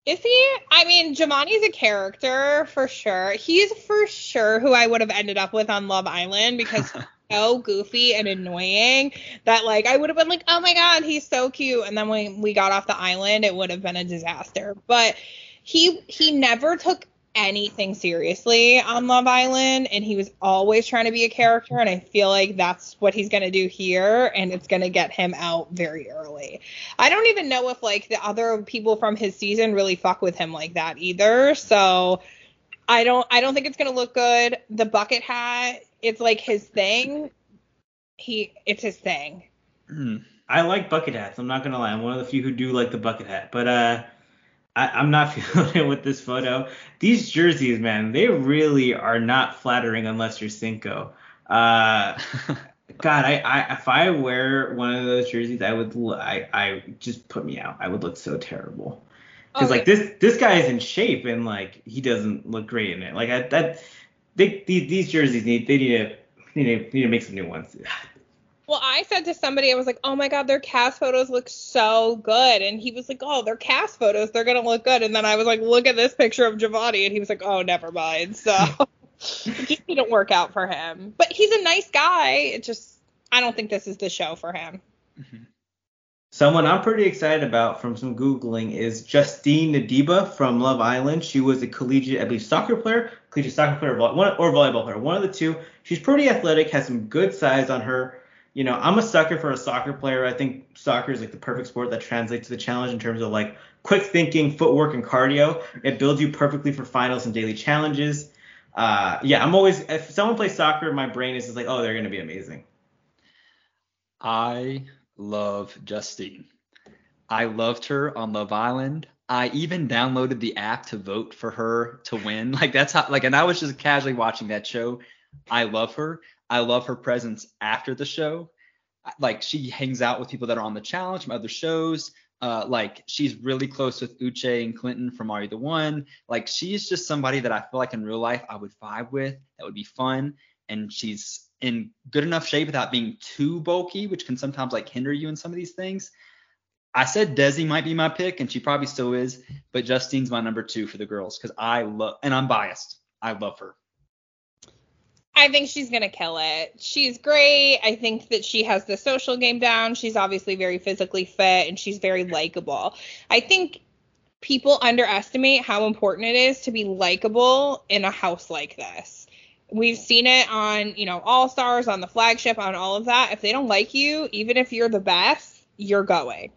Is he? I mean, Giovanni's a character for sure. He's for sure who I would have ended up with on Love Island because so goofy and annoying that like I would have been like, oh my god, he's so cute. And then when we got off the island, it would have been a disaster. But he he never took anything seriously on Love Island and he was always trying to be a character and I feel like that's what he's to do here and it's to get him out very early. I don't even know if like the other people from his season really fuck with him like that either. So I don't I don't think it's to look good. The bucket hat, it's like his thing. He it's his thing. Mm. I like bucket hats. I'm not going to lie. I'm one of the few who do like the bucket hat. But uh I, am not feeling it with this photo. These jerseys, man, they really are not flattering unless you're Cinco. Uh, God, I, I if I wear one of those jerseys, I would I I just put me out. I would look so terrible. Because okay. like this this guy is in shape and like he doesn't look great in it. Like I, that they these, these jerseys need they need to need to, need to make some new ones. Well, I said to somebody, I was like, oh my God, their cast photos look so good. And he was like, oh, their cast photos, they're going to look good. And then I was like, look at this picture of Giovanni. And he was like, oh, never mind. So it just didn't work out for him. But he's a nice guy. It just, I don't think this is the show for him. Mm-hmm. Someone I'm pretty excited about from some Googling is Justine Ndiba from Love Island. She was a collegiate, I believe, soccer player, collegiate soccer player, or volleyball player, one of the two. She's pretty athletic, has some good size on her you know, I'm a sucker for a soccer player. I think soccer is like the perfect sport that translates to the challenge in terms of like quick thinking, footwork, and cardio. It builds you perfectly for finals and daily challenges. Uh, yeah, I'm always if someone plays soccer, my brain is just like, oh, they're gonna be amazing. I love Justine. I loved her on Love Island. I even downloaded the app to vote for her to win. Like that's how like and I was just casually watching that show I love her. I love her presence after the show. Like she hangs out with people that are on the challenge from other shows. Uh, like she's really close with Uche and Clinton from Are You the One. Like she's just somebody that I feel like in real life I would vibe with. That would be fun. And she's in good enough shape without being too bulky, which can sometimes like hinder you in some of these things. I said Desi might be my pick, and she probably still is, but Justine's my number two for the girls because I love, and I'm biased. I love her. I think she's gonna kill it. She's great. I think that she has the social game down. She's obviously very physically fit and she's very likable. I think people underestimate how important it is to be likable in a house like this. We've seen it on, you know, All Stars, on the flagship, on all of that. If they don't like you, even if you're the best, you're going.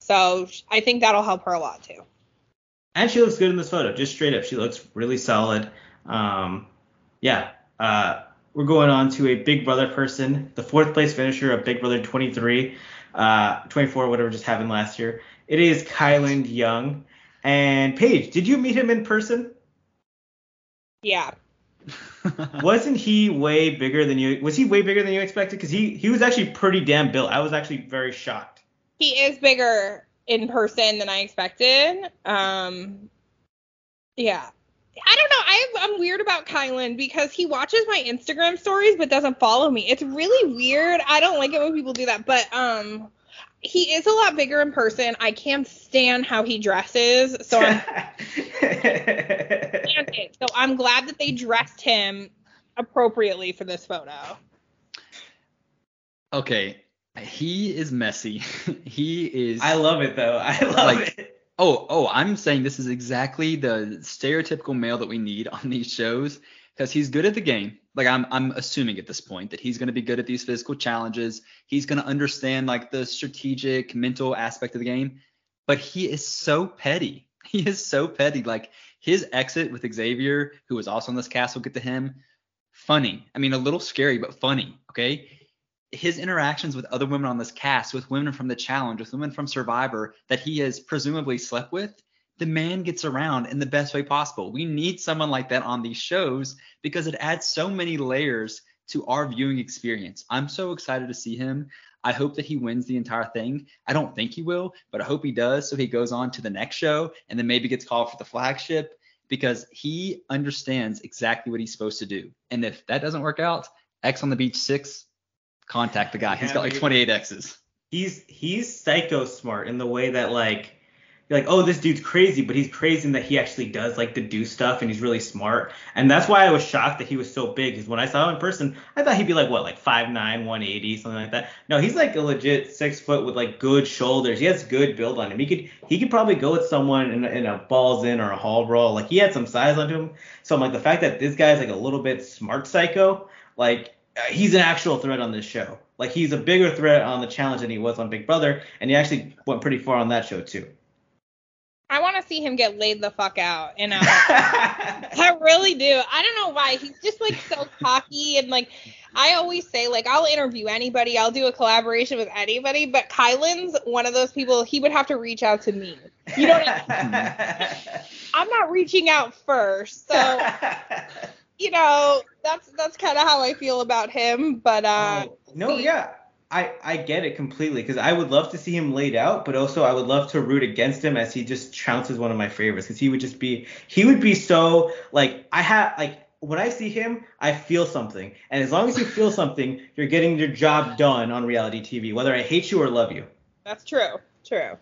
So I think that'll help her a lot too. And she looks good in this photo, just straight up. She looks really solid. Um, yeah. Uh, we're going on to a Big Brother person, the fourth place finisher of Big Brother 23, uh, 24, whatever just happened last year. It is Kyland Young. And Paige, did you meet him in person? Yeah. Wasn't he way bigger than you? Was he way bigger than you expected? Because he he was actually pretty damn built. I was actually very shocked. He is bigger in person than I expected. Um, yeah. I don't know. I, I'm weird about Kyland because he watches my Instagram stories but doesn't follow me. It's really weird. I don't like it when people do that. But um, he is a lot bigger in person. I can't stand how he dresses. So I'm so I'm glad that they dressed him appropriately for this photo. Okay, he is messy. he is. I love it though. I love like, it. Oh, oh, I'm saying this is exactly the stereotypical male that we need on these shows because he's good at the game. Like I'm, I'm assuming at this point that he's going to be good at these physical challenges. He's going to understand like the strategic, mental aspect of the game. But he is so petty. He is so petty. Like his exit with Xavier, who was also in this cast, we'll get to him. Funny. I mean, a little scary, but funny. Okay his interactions with other women on this cast, with women from the challenge, with women from Survivor that he has presumably slept with, the man gets around in the best way possible. We need someone like that on these shows because it adds so many layers to our viewing experience. I'm so excited to see him. I hope that he wins the entire thing. I don't think he will, but I hope he does so he goes on to the next show and then maybe gets called for the flagship because he understands exactly what he's supposed to do. And if that doesn't work out, Ex on the Beach 6 contact the guy. He's got like 28 X's. He's he's psycho smart in the way that like you're like, oh, this dude's crazy, but he's crazy in that he actually does like to do stuff and he's really smart. And that's why I was shocked that he was so big. Because when I saw him in person, I thought he'd be like what, like 5'9", 180, something like that. No, he's like a legit six foot with like good shoulders. He has good build on him. He could he could probably go with someone in, in a balls in or a hall brawl. Like he had some size on him. So I'm like the fact that this guy's like a little bit smart psycho, like he's an actual threat on this show. Like he's a bigger threat on the challenge than he was on Big Brother, and he actually went pretty far on that show too. I want to see him get laid the fuck out, and uh, I really do. I don't know why. He's just like so cocky and like I always say like I'll interview anybody, I'll do a collaboration with anybody, but Kyland's one of those people. He would have to reach out to me. You know what I mean? I'm not reaching out first, so you know, that's that's kind of how I feel about him. But uh, oh, no, he, yeah, I I get it completely because I would love to see him laid out, but also I would love to root against him as he just trounces one of my favorites because he would just be he would be so like I have like when I see him, I feel something. And as long as you feel something, you're getting your job done on reality TV, whether I hate you or love you. That's true. True.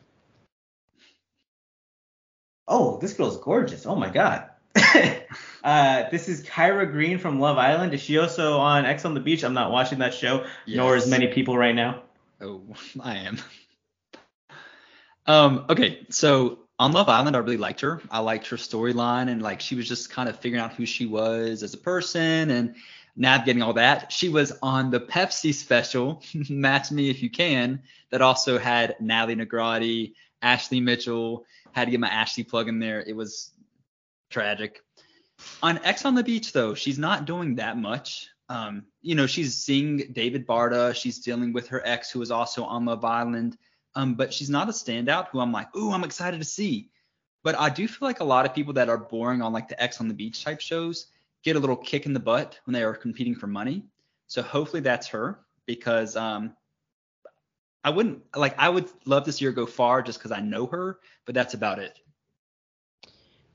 Oh, this girl's gorgeous. Oh my god. uh, this is Kyra Green from Love Island. Is she also on Ex on the Beach? I'm not watching that show, yes. nor as many people right now. Oh, I am. Um, okay, so on Love Island, I really liked her. I liked her storyline and like she was just kind of figuring out who she was as a person and navigating all that. She was on the Pepsi special, Match Me If You Can, that also had Natalie Negrotti, Ashley Mitchell. Had to get my Ashley plug in there. It was tragic. On Ex on the Beach, though, she's not doing that much. Um, you know, she's seeing David Barta. She's dealing with her ex, who is also on Love Island. Um, but she's not a standout who I'm like, ooh, I'm excited to see. But I do feel like a lot of people that are boring on like the Ex on the Beach type shows get a little kick in the butt when they are competing for money. So hopefully that's her because um, I wouldn't like I would love to see her go far just because I know her, but that's about it.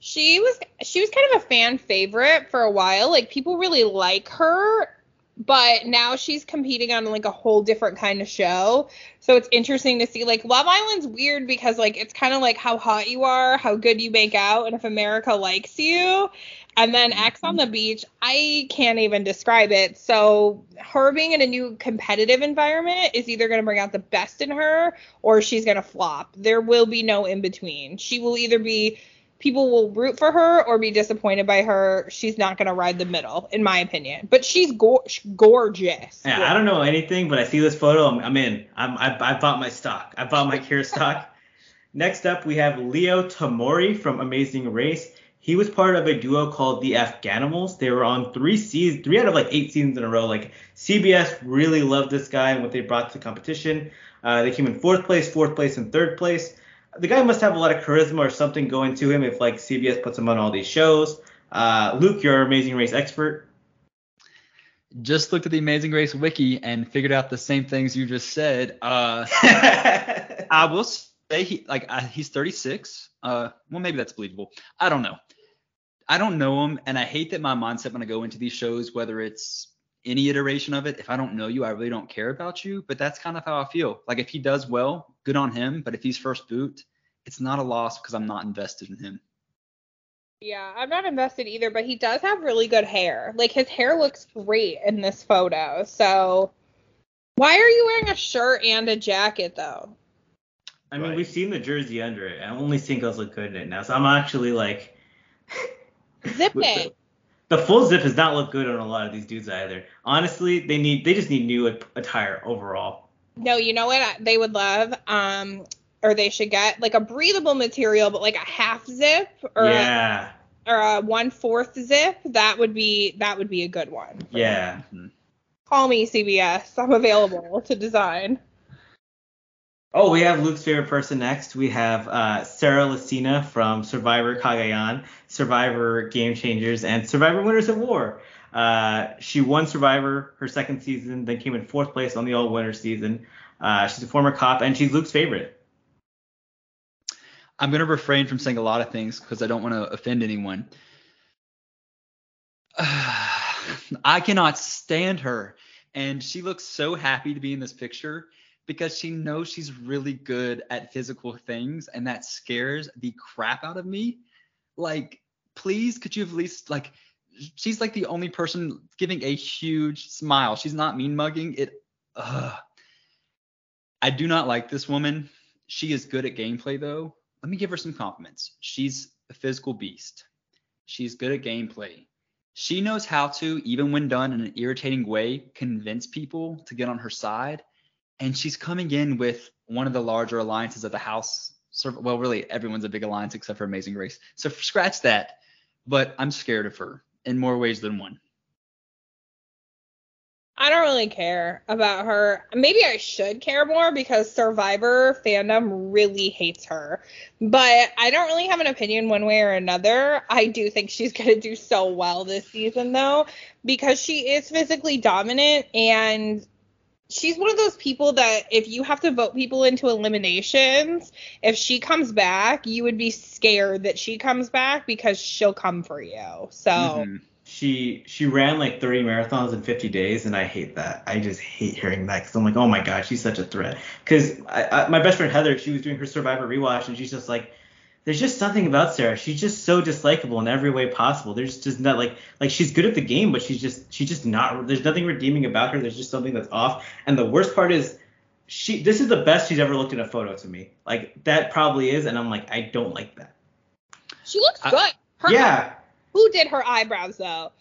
She was she was kind of a fan favorite for a while. Like people really like her, but now she's competing on like a whole different kind of show. So it's interesting to see like Love Island's weird because like it's kind of like how hot you are, how good you make out, and if America likes you. And then mm-hmm. Ex on the beach, I can't even describe it. So her being in a new competitive environment is either going to bring out the best in her or she's going to flop. There will be no in between. She will either be people will root for her or be disappointed by her. She's not going to ride the middle, in my opinion. But she's go- gorgeous. Yeah, I don't know anything, but I see this photo. I'm, I'm in. I'm, I, I bought my stock. I bought my Kyra stock. Next up, we have Leo Temory from Amazing Race. He was part of a duo called the Afghanimals. They were on three seasons, three out of like eight seasons in a row. Like CBS really loved this guy and what they brought to the competition. Uh, they came in fourth place, fourth place, and third place. The guy must have a lot of charisma or something going to him if like CBS puts him on all these shows. Uh, Luke, you're our Amazing Race expert. Just looked at the Amazing Race wiki and figured out the same things you just said. Uh, I will say he like uh, he's 36. Uh, well maybe that's believable. I don't know. I don't know him, and I hate that my mindset when I go into these shows, whether it's any iteration of it, if I don't know you, I really don't care about you. But that's kind of how I feel. Like if he does well, good on him. But if he's first boot, it's not a loss because I'm not invested in him. Yeah, I'm not invested either, but he does have really good hair. Like his hair looks great in this photo. So why are you wearing a shirt and a jacket though? I mean, right. we've seen the jersey under it. I only think those look good in it now. So I'm actually like zip it. The, full zip has not looked good on a lot of these dudes either. Honestly, they need they just need new attire overall. No, you know what they would love? Um, or they should get like a breathable material, but like a half zip or yeah. a, or a one fourth zip. That would be that would be a good one. Yeah. Call me CBS. I'm available to design. Oh, we have Luke's favorite person next. We have uh, Sarah Lacina from Survivor Cagayan, Survivor Game Changers, and Survivor Winners at War. Uh, she won Survivor her second season, then came in fourth place on the All Winner season. Uh, she's a former cop, and she's Luke's favorite. I'm going to refrain from saying a lot of things because I don't want to offend anyone. I cannot stand her. And she looks so happy to be in this picture because she knows she's really good at physical things and that scares the crap out of me. Like, please, could you at least like she's like the only person giving a huge smile. She's not mean mugging. It uh I do not like this woman. She is good at gameplay though let me give her some compliments. She's a physical beast. She's good at gameplay. She knows how to, even when done in an irritating way, convince people to get on her side. And she's coming in with one of the larger alliances of the house. Well, really, everyone's a big alliance except for Amazing Race. So scratch that. But I'm scared of her in more ways than one. I don't really care about her. Maybe I should care more because Survivor fandom really hates her. But I don't really have an opinion one way or another. I do think she's going to do so well this season, though, because she is physically dominant and she's one of those people that if you have to vote people into eliminations, if she comes back, you would be scared that she comes back because she'll come for you. So. Mm-hmm she she ran like 30 marathons in 50 days and i hate that i just hate hearing that because i'm like oh my god she's such a threat because my best friend heather she was doing her survivor rewatch and she's just like there's just something about sarah. She's just so dislikable in every way possible. There's just not like like she's good at the game but she's just she's just not there's nothing redeeming about her. There's just something that's off. And the worst part is she this is the best she's ever looked in a photo to me. Like that probably is and i'm like i don't like that. She looks good. Her yeah. who did her eyebrows though?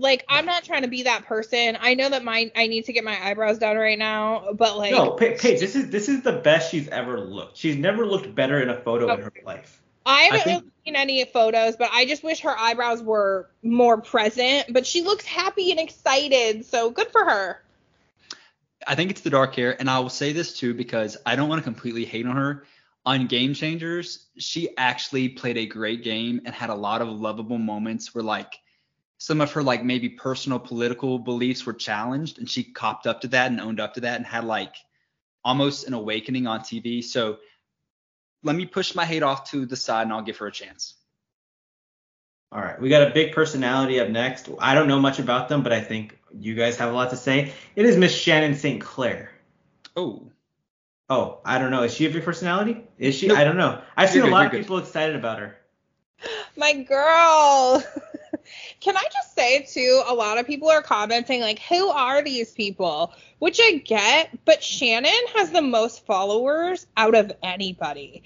Like I'm not trying to be that person. I know that my I need to get my eyebrows done right now, but like No, Paige, this is this is the best she's ever looked. She's never looked better in a photo in her life. I haven't I think, really seen any photos, but I just wish her eyebrows were more present. But she looks happy and excited, so good for her. I think it's the dark hair, and I will say this too because I don't want to completely hate on her on Game Changers, she actually played a great game and had a lot of lovable moments where like some of her like maybe personal political beliefs were challenged and she copped up to that and owned up to that and had like almost an awakening on TV. So let me push my hate off to the side and I'll give her a chance. All right, we got a big personality up next. I don't know much about them, but I think you guys have a lot to say. It is Miss Shannon St. Clair. Oh. Oh, I don't know. Is she a big personality? Is she? Nope. I don't know. I've seen You're a good, lot of good. people excited about her. My girl. Can I just say too, a lot of people are commenting like, who are these people? Which I get, but Shannon has the most followers out of anybody.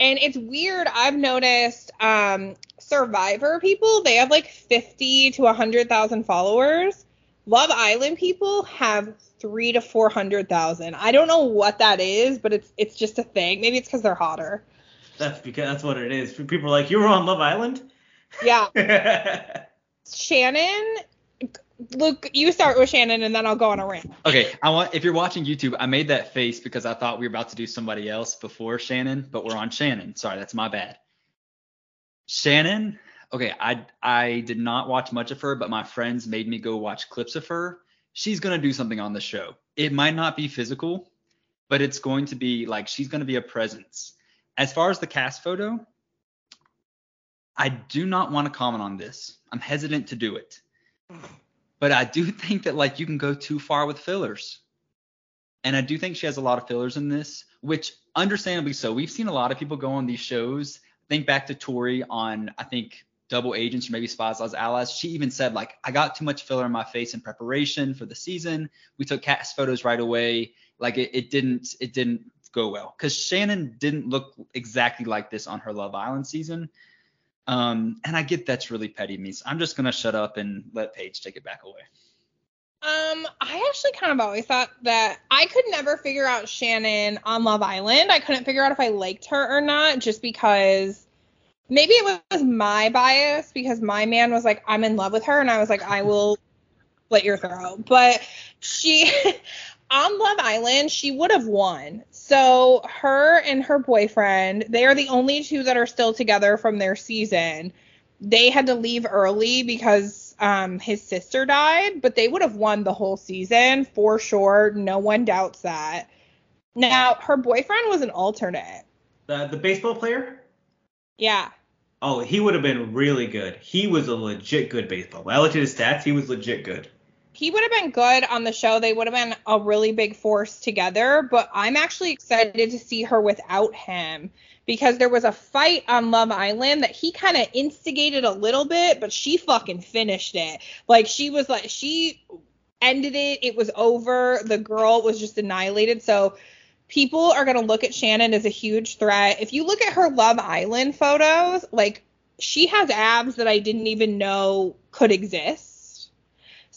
And it's weird. I've noticed um, Survivor people, they have like 50 to 100,000 followers. Love Island people have three to 400,000. I don't know what that is, but it's it's just a thing. Maybe it's because they're hotter. That's because that's what it is. People are like, you were on Love Island. Yeah. Shannon, Luke, you start with Shannon and then I'll go on a rant. Okay, I want if you're watching YouTube, I made that face because I thought we were about to do somebody else before Shannon, but we're on Shannon. Sorry, that's my bad. Shannon, okay, I I did not watch much of her, but my friends made me go watch clips of her. She's gonna do something on the show. It might not be physical, but it's going to be like she's gonna be a presence. As far as the cast photo, I do not want to comment on this. I'm hesitant to do it. But I do think that like you can go too far with fillers. And I do think she has a lot of fillers in this, which understandably so. We've seen a lot of people go on these shows. Think back to Tori on I think Double Agents or maybe Spies as Allies. She even said like I got too much filler in my face in preparation for the season. We took cast photos right away. Like it, it didn't it didn't go well because Shannon didn't look exactly like this on her Love Island season. Um, and I get that's really petty me. So I'm just gonna shut up and let Paige take it back away. Um, I actually kind of always thought that I could never figure out Shannon on Love Island. I couldn't figure out if I liked her or not just because maybe it was my bias because my man was like, I'm in love with her, and I was like, I will slit your throat. But she on Love Island, she would have won. So her and her boyfriend, they are the only two that are still together from their season. They had to leave early because um, his sister died, but they would have won the whole season for sure. No one doubts that. Now, her boyfriend was an alternate. The the baseball player? Yeah. Oh, he would have been really good. He was a legit good baseball. I looked at his stats, he was legit good. He would have been good on the show. They would have been a really big force together, but I'm actually excited to see her without him because there was a fight on Love Island that he kind of instigated a little bit, but she fucking finished it. Like she was like she ended it, it was over. The girl was just annihilated. So people are going to look at Shannon as a huge threat. If you look at her Love Island photos, like she has abs that I didn't even know could exist.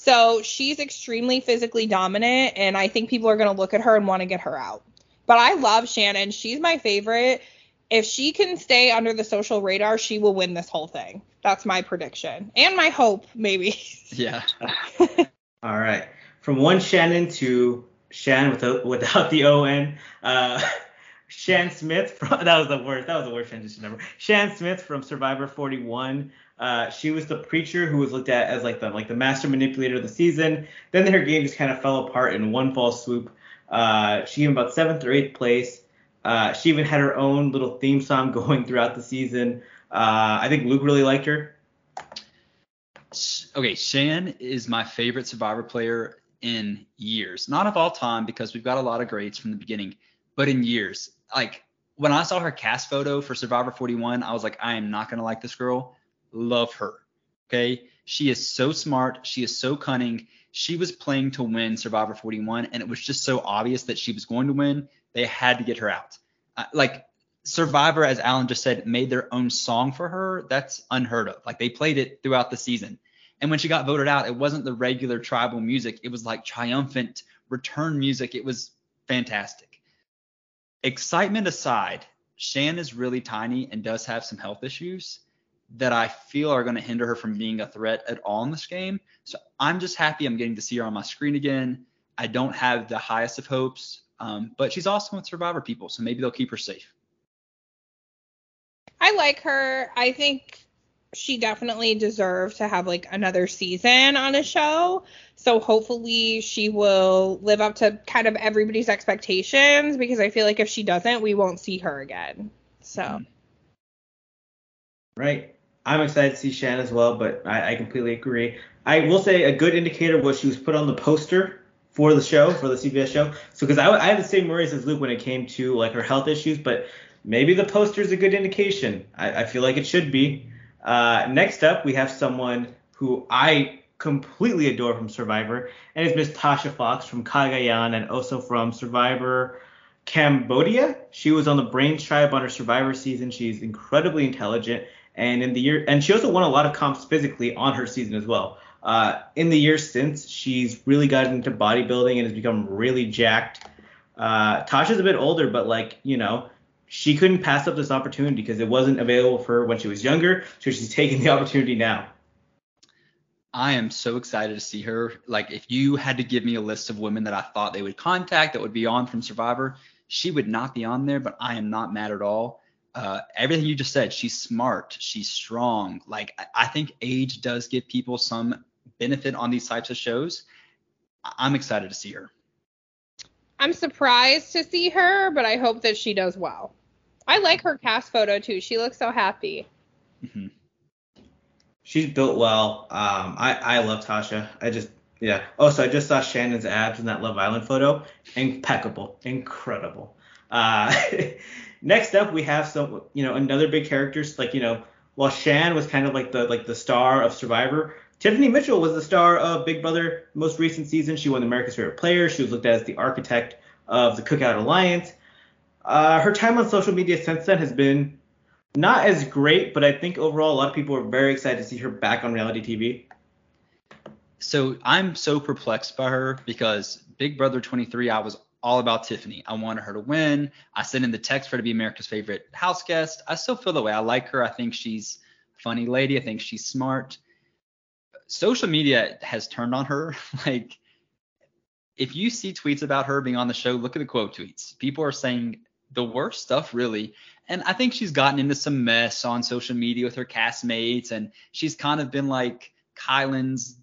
So she's extremely physically dominant, and I think people are going to look at her and want to get her out. But I love Shannon. She's my favorite. If she can stay under the social radar, she will win this whole thing. That's my prediction and my hope, maybe. Yeah. All right. From one Shannon to Shan without without the O N. Uh, Shan Smith from that was the worst. That was the worst transition ever. Shan Smith from Survivor 41. Uh, she was the preacher who was looked at as like the like the master manipulator of the season. Then her game just kind of fell apart in one fall swoop. Uh, she in about seventh or eighth place. Uh, she even had her own little theme song going throughout the season. Uh, I think Luke really liked her. Okay, Shan is my favorite Survivor player in years. Not of all time because we've got a lot of greats from the beginning, but in years. Like when I saw her cast photo for Survivor 41, I was like, I am not gonna like this girl. Love her. Okay, she is so smart. She is so cunning. She was playing to win Survivor 41, and it was just so obvious that she was going to win. They had to get her out. Uh, like Survivor, as Alan just said, made their own song for her. That's unheard of. Like they played it throughout the season. And when she got voted out, it wasn't the regular tribal music. It was like triumphant return music. It was fantastic. Excitement aside, Shan is really tiny and does have some health issues that I feel are going to hinder her from being a threat at all in this game. So I'm just happy I'm getting to see her on my screen again. I don't have the highest of hopes, um, but she's awesome with Survivor people, so maybe they'll keep her safe. I like her. I think she definitely deserved to have like another season on a show. So hopefully she will live up to kind of everybody's expectations because I feel like if she doesn't, we won't see her again. So. Mm-hmm. Right. I'm excited to see Shan as well, but I, I completely agree. I will say a good indicator was she was put on the poster for the show, for the CBS show. So because I, I have the same worries as Luke when it came to like her health issues, but maybe the poster is a good indication. I, I feel like it should be. Uh, next up, we have someone who I completely adore from Survivor, and it's Miss Tasha Fox from Cagayan and also from Survivor Cambodia. She was on the Brains Tribe on her Survivor season. She's incredibly intelligent, and in the year, and she also won a lot of comps physically on her season as well. Uh, in the years since, she's really gotten into bodybuilding and has become really jacked. Uh, Tasha's a bit older, but like you know, she couldn't pass up this opportunity because it wasn't available for her when she was younger. So she's taking the opportunity now. I am so excited to see her. Like, if you had to give me a list of women that I thought they would contact that would be on from Survivor, she would not be on there, but I am not mad at all. Uh, everything you just said, she's smart, she's strong. Like, I think age does give people some benefit on these types of shows. I'm excited to see her. I'm surprised to see her, but I hope that she does well. I like her cast photo too. She looks so happy. Mm-hmm. She's built well. Um, I I love Tasha. I just yeah. Oh, so I just saw Shannon's abs in that Love Island photo. Impeccable, incredible. Uh, next up, we have some you know another big characters like you know while Shan was kind of like the like the star of Survivor, Tiffany Mitchell was the star of Big Brother most recent season. She won America's Favorite Player. She was looked at as the architect of the Cookout Alliance. Uh, her time on social media since then has been not as great, but I think overall a lot of people are very excited to see her back on reality TV. So I'm so perplexed by her because Big Brother 23, I was all about Tiffany. I wanted her to win. I sent in the text for her to be America's favorite house guest. I still feel the way. I like her. I think she's a funny lady. I think she's smart social media has turned on her. like, if you see tweets about her being on the show, look at the quote tweets. People are saying the worst stuff, really. And I think she's gotten into some mess on social media with her castmates, and she's kind of been like Kyland's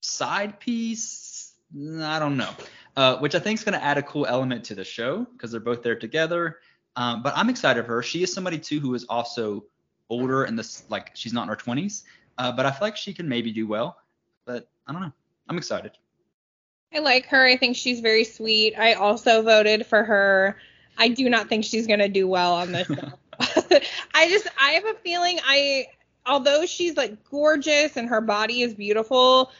side piece. I don't know. Uh, which I think is going to add a cool element to the show because they're both there together. Um, but I'm excited for her. She is somebody too who is also older and this like she's not in her 20s, uh, but I feel like she can maybe do well. But I don't know. I'm excited. I like her. I think she's very sweet. I also voted for her. I do not think she's gonna do well on this show. I just I have a feeling I although she's like gorgeous and her body is beautiful,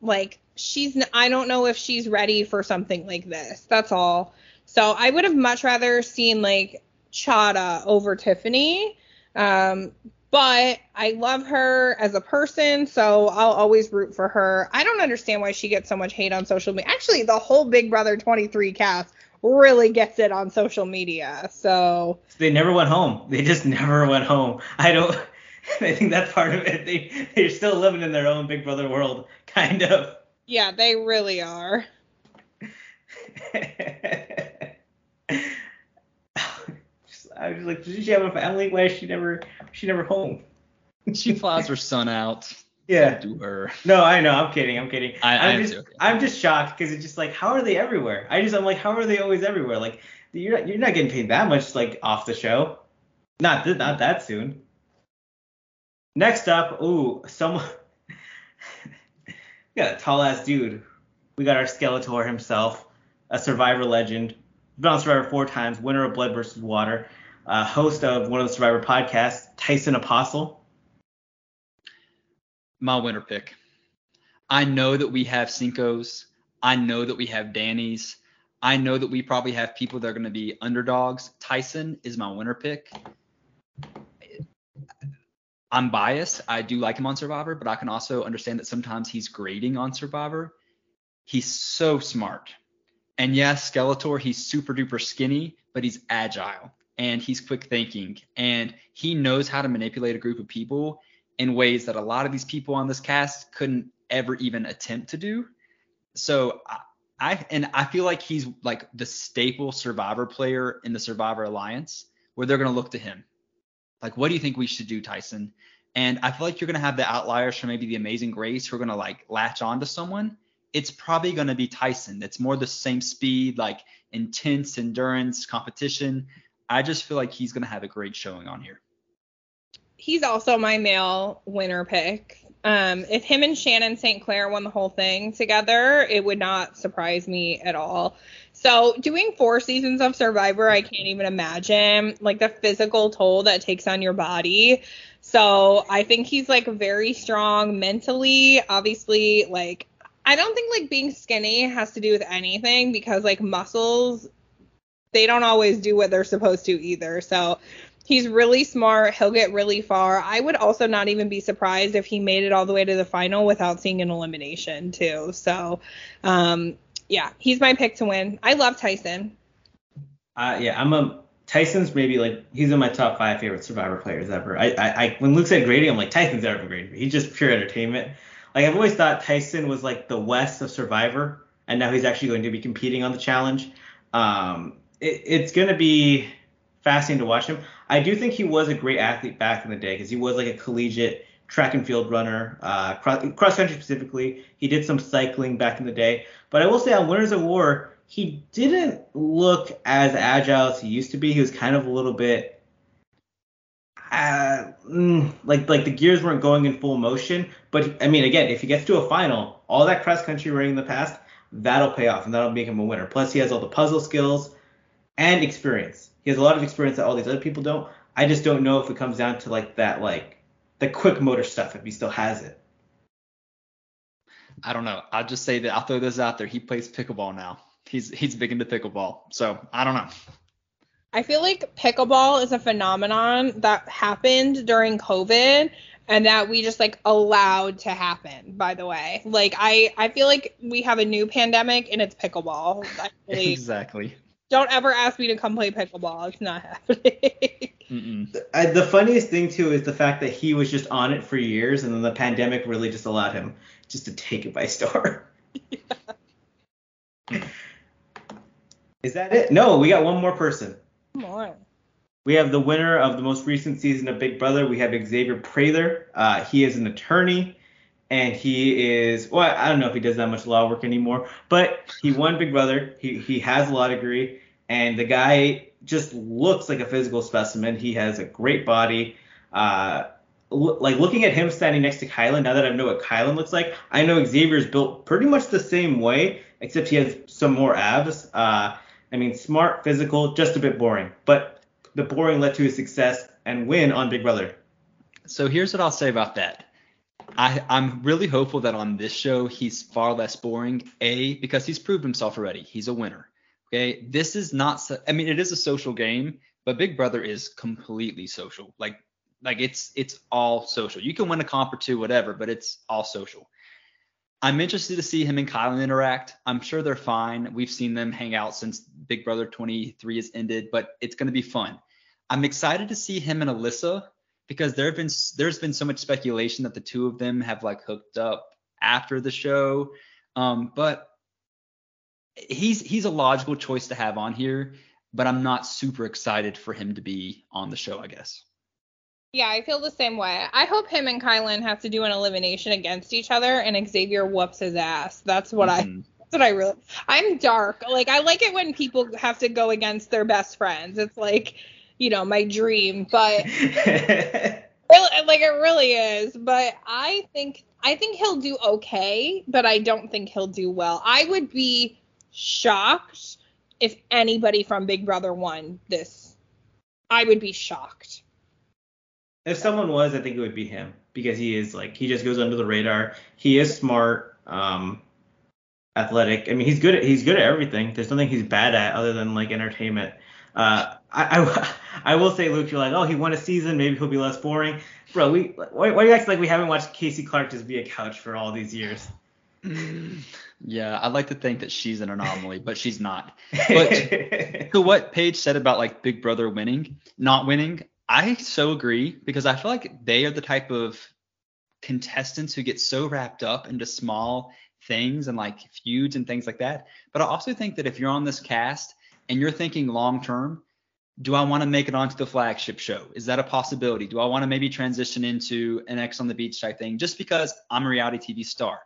like she's I don't know if she's ready for something like this. That's all. So I would have much rather seen like Chaddha over Tiffany. Um, but I love her as a person, so I'll always root for her. I don't understand why she gets so much hate on social media. Actually, the whole Big Brother 23 cast really gets it on social media. So they never went home. They just never went home. I don't. I think that's part of it. They they're still living in their own Big Brother world, kind of. Yeah, they really are. I was like, does she have a family? Why is she never she never home? she flies her son out. Yeah. Do her. No, I know. I'm kidding. I'm kidding. I, am just okay. I'm just shocked because it's just like how are they everywhere? I just I'm like how are they always everywhere? Like you're not, you're not getting paid that much like off the show. Not th- not that soon. Next up, ooh, someone. we got a tall ass dude. We got our Skeletor himself, a Survivor legend. Been on Survivor four times, winner of Blood versus Water uh, host of one of the Survivor podcasts, Tyson Apostol. My winner pick. I know that we have Cincos. I know that we have Danny's. I know that we probably have people that are going to be underdogs. Tyson is my winner pick. I'm biased. I do like him on Survivor, but I can also understand that sometimes he's grating on Survivor. He's so smart. And yes, Skeletor, he's super duper skinny, but he's agile and he's quick thinking and he knows how to manipulate a group of people in ways that a lot of these people on this cast couldn't ever even attempt to do. So I, I and I feel like he's like the staple survivor player in the Survivor Alliance where they're going to look to him. Like what do you think we should do Tyson? And I feel like you're gonna have the outliers from maybe the Amazing Grace who are gonna like latch on to someone. It's probably gonna be Tyson. It's more the same speed, like intense endurance competition. I just feel like he's gonna have a great showing on here. He's also my male winner pick. Um, if him and Shannon St. Clair won the whole thing together, it would not surprise me at all. So doing four seasons of Survivor, I can't even imagine like the physical toll that takes on your body. So I think he's like very strong mentally. Obviously, like I don't think like being skinny has to do with anything because like muscles they don't always do what they're supposed to either. So he's really smart. He'll get really far. I would also not even be surprised if he made it all the way to the final without seeing an elimination too. So um yeah, he's my pick to win. I love Tyson. Uh, yeah, I'm a Tyson's maybe like he's in my top five favorite Survivor players ever. I, I, I when Luke said grating, I'm like Tyson's ever grating. He's just pure entertainment. Like I've always thought Tyson was like the Wes of Survivor, and now he's actually going to be competing on the challenge. Um, it, it's gonna be fascinating to watch him. I do think he was a great athlete back in the day because he was like a collegiate track and field runner, uh, cross, cross country specifically. He did some cycling back in the day. But I will say on Winners of War, he didn't look as agile as he used to be. He was kind of a little bit uh, mm, like like the gears weren't going in full motion. But I mean, again, if he gets to a final, all that cross country running in the past, that'll pay off and that'll make him a winner. Plus, he has all the puzzle skills and experience. He has a lot of experience that all these other people don't. I just don't know if it comes down to like that like the quick motor stuff if he still has it. I don't know. I'll just say that I'll throw this out there. He plays pickleball now. He's he's big into pickleball. So I don't know. I feel like pickleball is a phenomenon that happened during COVID and that we just like allowed to happen, by the way. Like I I feel like we have a new pandemic and it's pickleball. Really exactly. Don't ever ask me to come play pickleball. It's not happening. I, the funniest thing too is the fact that he was just on it for years and then the pandemic really just allowed him just to take it by storm. Yeah. Is that it? No, we got one more person. More. We have the winner of the most recent season of Big Brother. We have Xavier Prather. Uh, he is an attorney, and he is well, I don't know if he does that much law work anymore, but he won Big Brother. He he has a law degree, and the guy just looks like a physical specimen. He has a great body. Uh, like looking at him standing next to Kyland now that I know what Kyland looks like, I know Xavier's built pretty much the same way, except he has some more abs. Uh, I mean, smart, physical, just a bit boring. But the boring led to his success and win on Big Brother. So here's what I'll say about that. I, I'm really hopeful that on this show he's far less boring. A, because he's proved himself already. He's a winner. Okay. This is not, I mean, it is a social game, but Big Brother is completely social. Like like it's it's all social. You can win a comp or two, whatever, but it's all social. I'm interested to see him and Kyland interact. I'm sure they're fine. We've seen them hang out since Big Brother 23 has ended, but it's going to be fun. I'm excited to see him and Alyssa because there have been there's been so much speculation that the two of them have like hooked up after the show. Um, but he's he's a logical choice to have on here, but I'm not super excited for him to be on the show, I guess. Yeah, I feel the same way. I hope him and Kyland have to do an elimination against each other and Xavier whoops his ass. That's what mm-hmm. I that's what I really I'm dark. Like I like it when people have to go against their best friends. It's like, you know, my dream, but really, like it really is, but I think I think he'll do okay, but I don't think he'll do well. I would be shocked if anybody from Big Brother won this. I would be shocked. If someone was, I think it would be him because he is like he just goes under the radar. He is smart, um, athletic. I mean, he's good at he's good at everything. There's nothing he's bad at other than like entertainment. Uh, I, I, I will say, Luke, you're like, oh, he won a season, maybe he'll be less boring, bro. We why, why do you act like we haven't watched Kaycee Clark just be a couch for all these years? Mm. Yeah, I'd like to think that she's an anomaly, but she's not. But to what Paige said about like Big Brother winning, not winning, I so agree because I feel like they are the type of contestants who get so wrapped up into small things and like feuds and things like that. But I also think that if you're on this cast and you're thinking long term, do I want to make it onto the flagship show? Is that a possibility? Do I want to maybe transition into an Ex on the beach type thing just because I'm a reality TV star?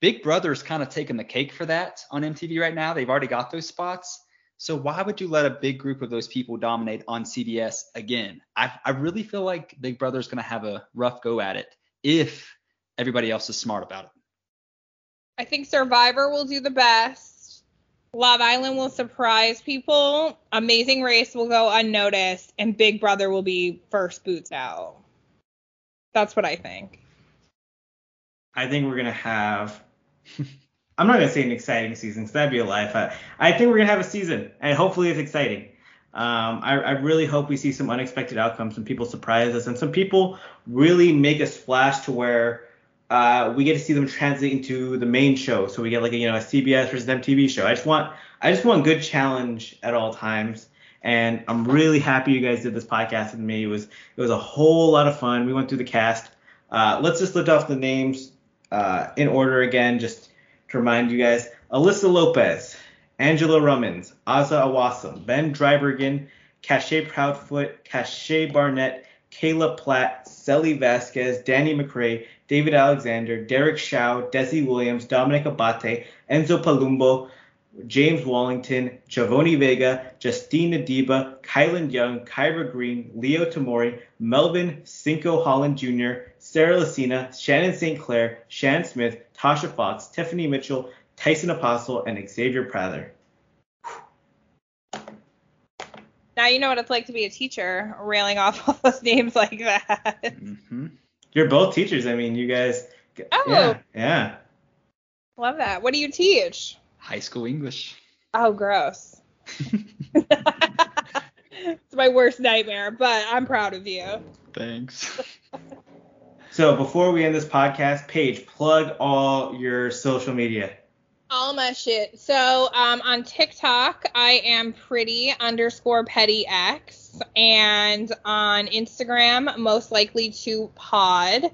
Big Brother's kind of taking the cake for that on MTV right now. They've already got those spots. So why would you let a big group of those people dominate on CBS again? I, I really feel like Big Brother's going to have a rough go at it if everybody else is smart about it. I think Survivor will do the best. Love Island will surprise people. Amazing Race will go unnoticed, and Big Brother will be first boots out. That's what I think. I think we're gonna have. I'm not gonna say an exciting season because that'd be a lie. I, I think we're gonna have a season, and hopefully it's exciting. Um, I, I, really hope we see some unexpected outcomes, some people surprise us, and some people really make a splash to where uh, we get to see them translate into the main show. So we get like a, you know a CBS versus MTV show. I just want I just want good challenge at all times, and I'm really happy you guys did this podcast with me. It was it was a whole lot of fun. We went through the cast. Uh, let's just lift off the names uh, in order again, just to remind you guys. Alyssa Lopez, Angela Rummans, Azah Awasum, Ben Driebergen, Cashay Proudfoot, Cashel Barnett, Cayla Platt, Cely Vazquez, Danny McCray, David Alexander, Derek Xiao, Desi Williams, Domenick Abbate, Enzo Palumbo, James Wallington, Javonny Vega, Justine Ndiba, Kyland Young, Kyra Green, Leo Temory, Melvin Cinco Holland Jr., Sarah Lacina, Shannon St. Claire, Shan Smith, Tasha Fox, Tiffany Mitchell, Tyson Apostol, and Xavier Prather. Now you know what it's like to be a teacher, railing off all those names like that. Mm-hmm. You're both teachers. I mean, you guys. Oh. Yeah. Yeah. Love that. What do you teach? High school English. Oh, gross. it's my worst nightmare, but I'm proud of you. Thanks. so before we end this podcast, Paige, plug all your social media. All my shit. So um, on TikTok, I am pretty underscore petty X, and on Instagram, most likely to pod.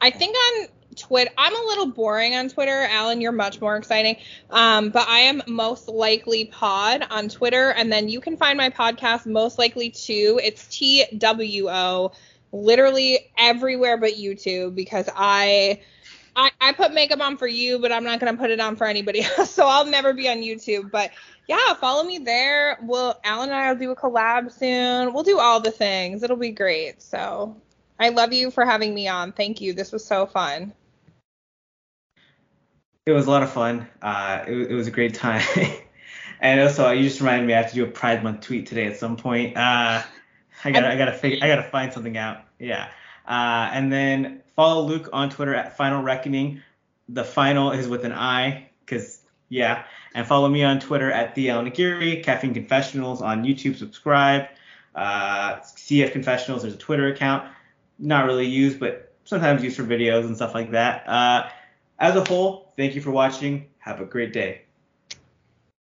I think on Twitter, I'm a little boring on Twitter. Alan, you're much more exciting. Um, but I am most likely pod on Twitter, and then you can find my podcast most likely to. It's T W O, literally everywhere but YouTube because I I, I put makeup on for you, but I'm not gonna put it on for anybody else. So I'll never be on YouTube. But yeah, follow me there. We'll Alan and I will do a collab soon. We'll do all the things. It'll be great. So I love you for having me on. Thank you. This was so fun. It was a lot of fun. Uh, it, it was a great time. and also, you just reminded me I have to do a Pride Month tweet today at some point. Uh, I gotta, I gotta figure, I gotta find something out. Yeah. Uh, and then follow Luke on Twitter at Final Reckoning. The final is with an I, because yeah. And follow me on Twitter at the Alan Aguirre, Caffeine Confessionals on YouTube. Subscribe. Uh, CF Confessionals. There's a Twitter account, not really used, but sometimes used for videos and stuff like that. Uh, as a whole, thank you for watching. Have a great day.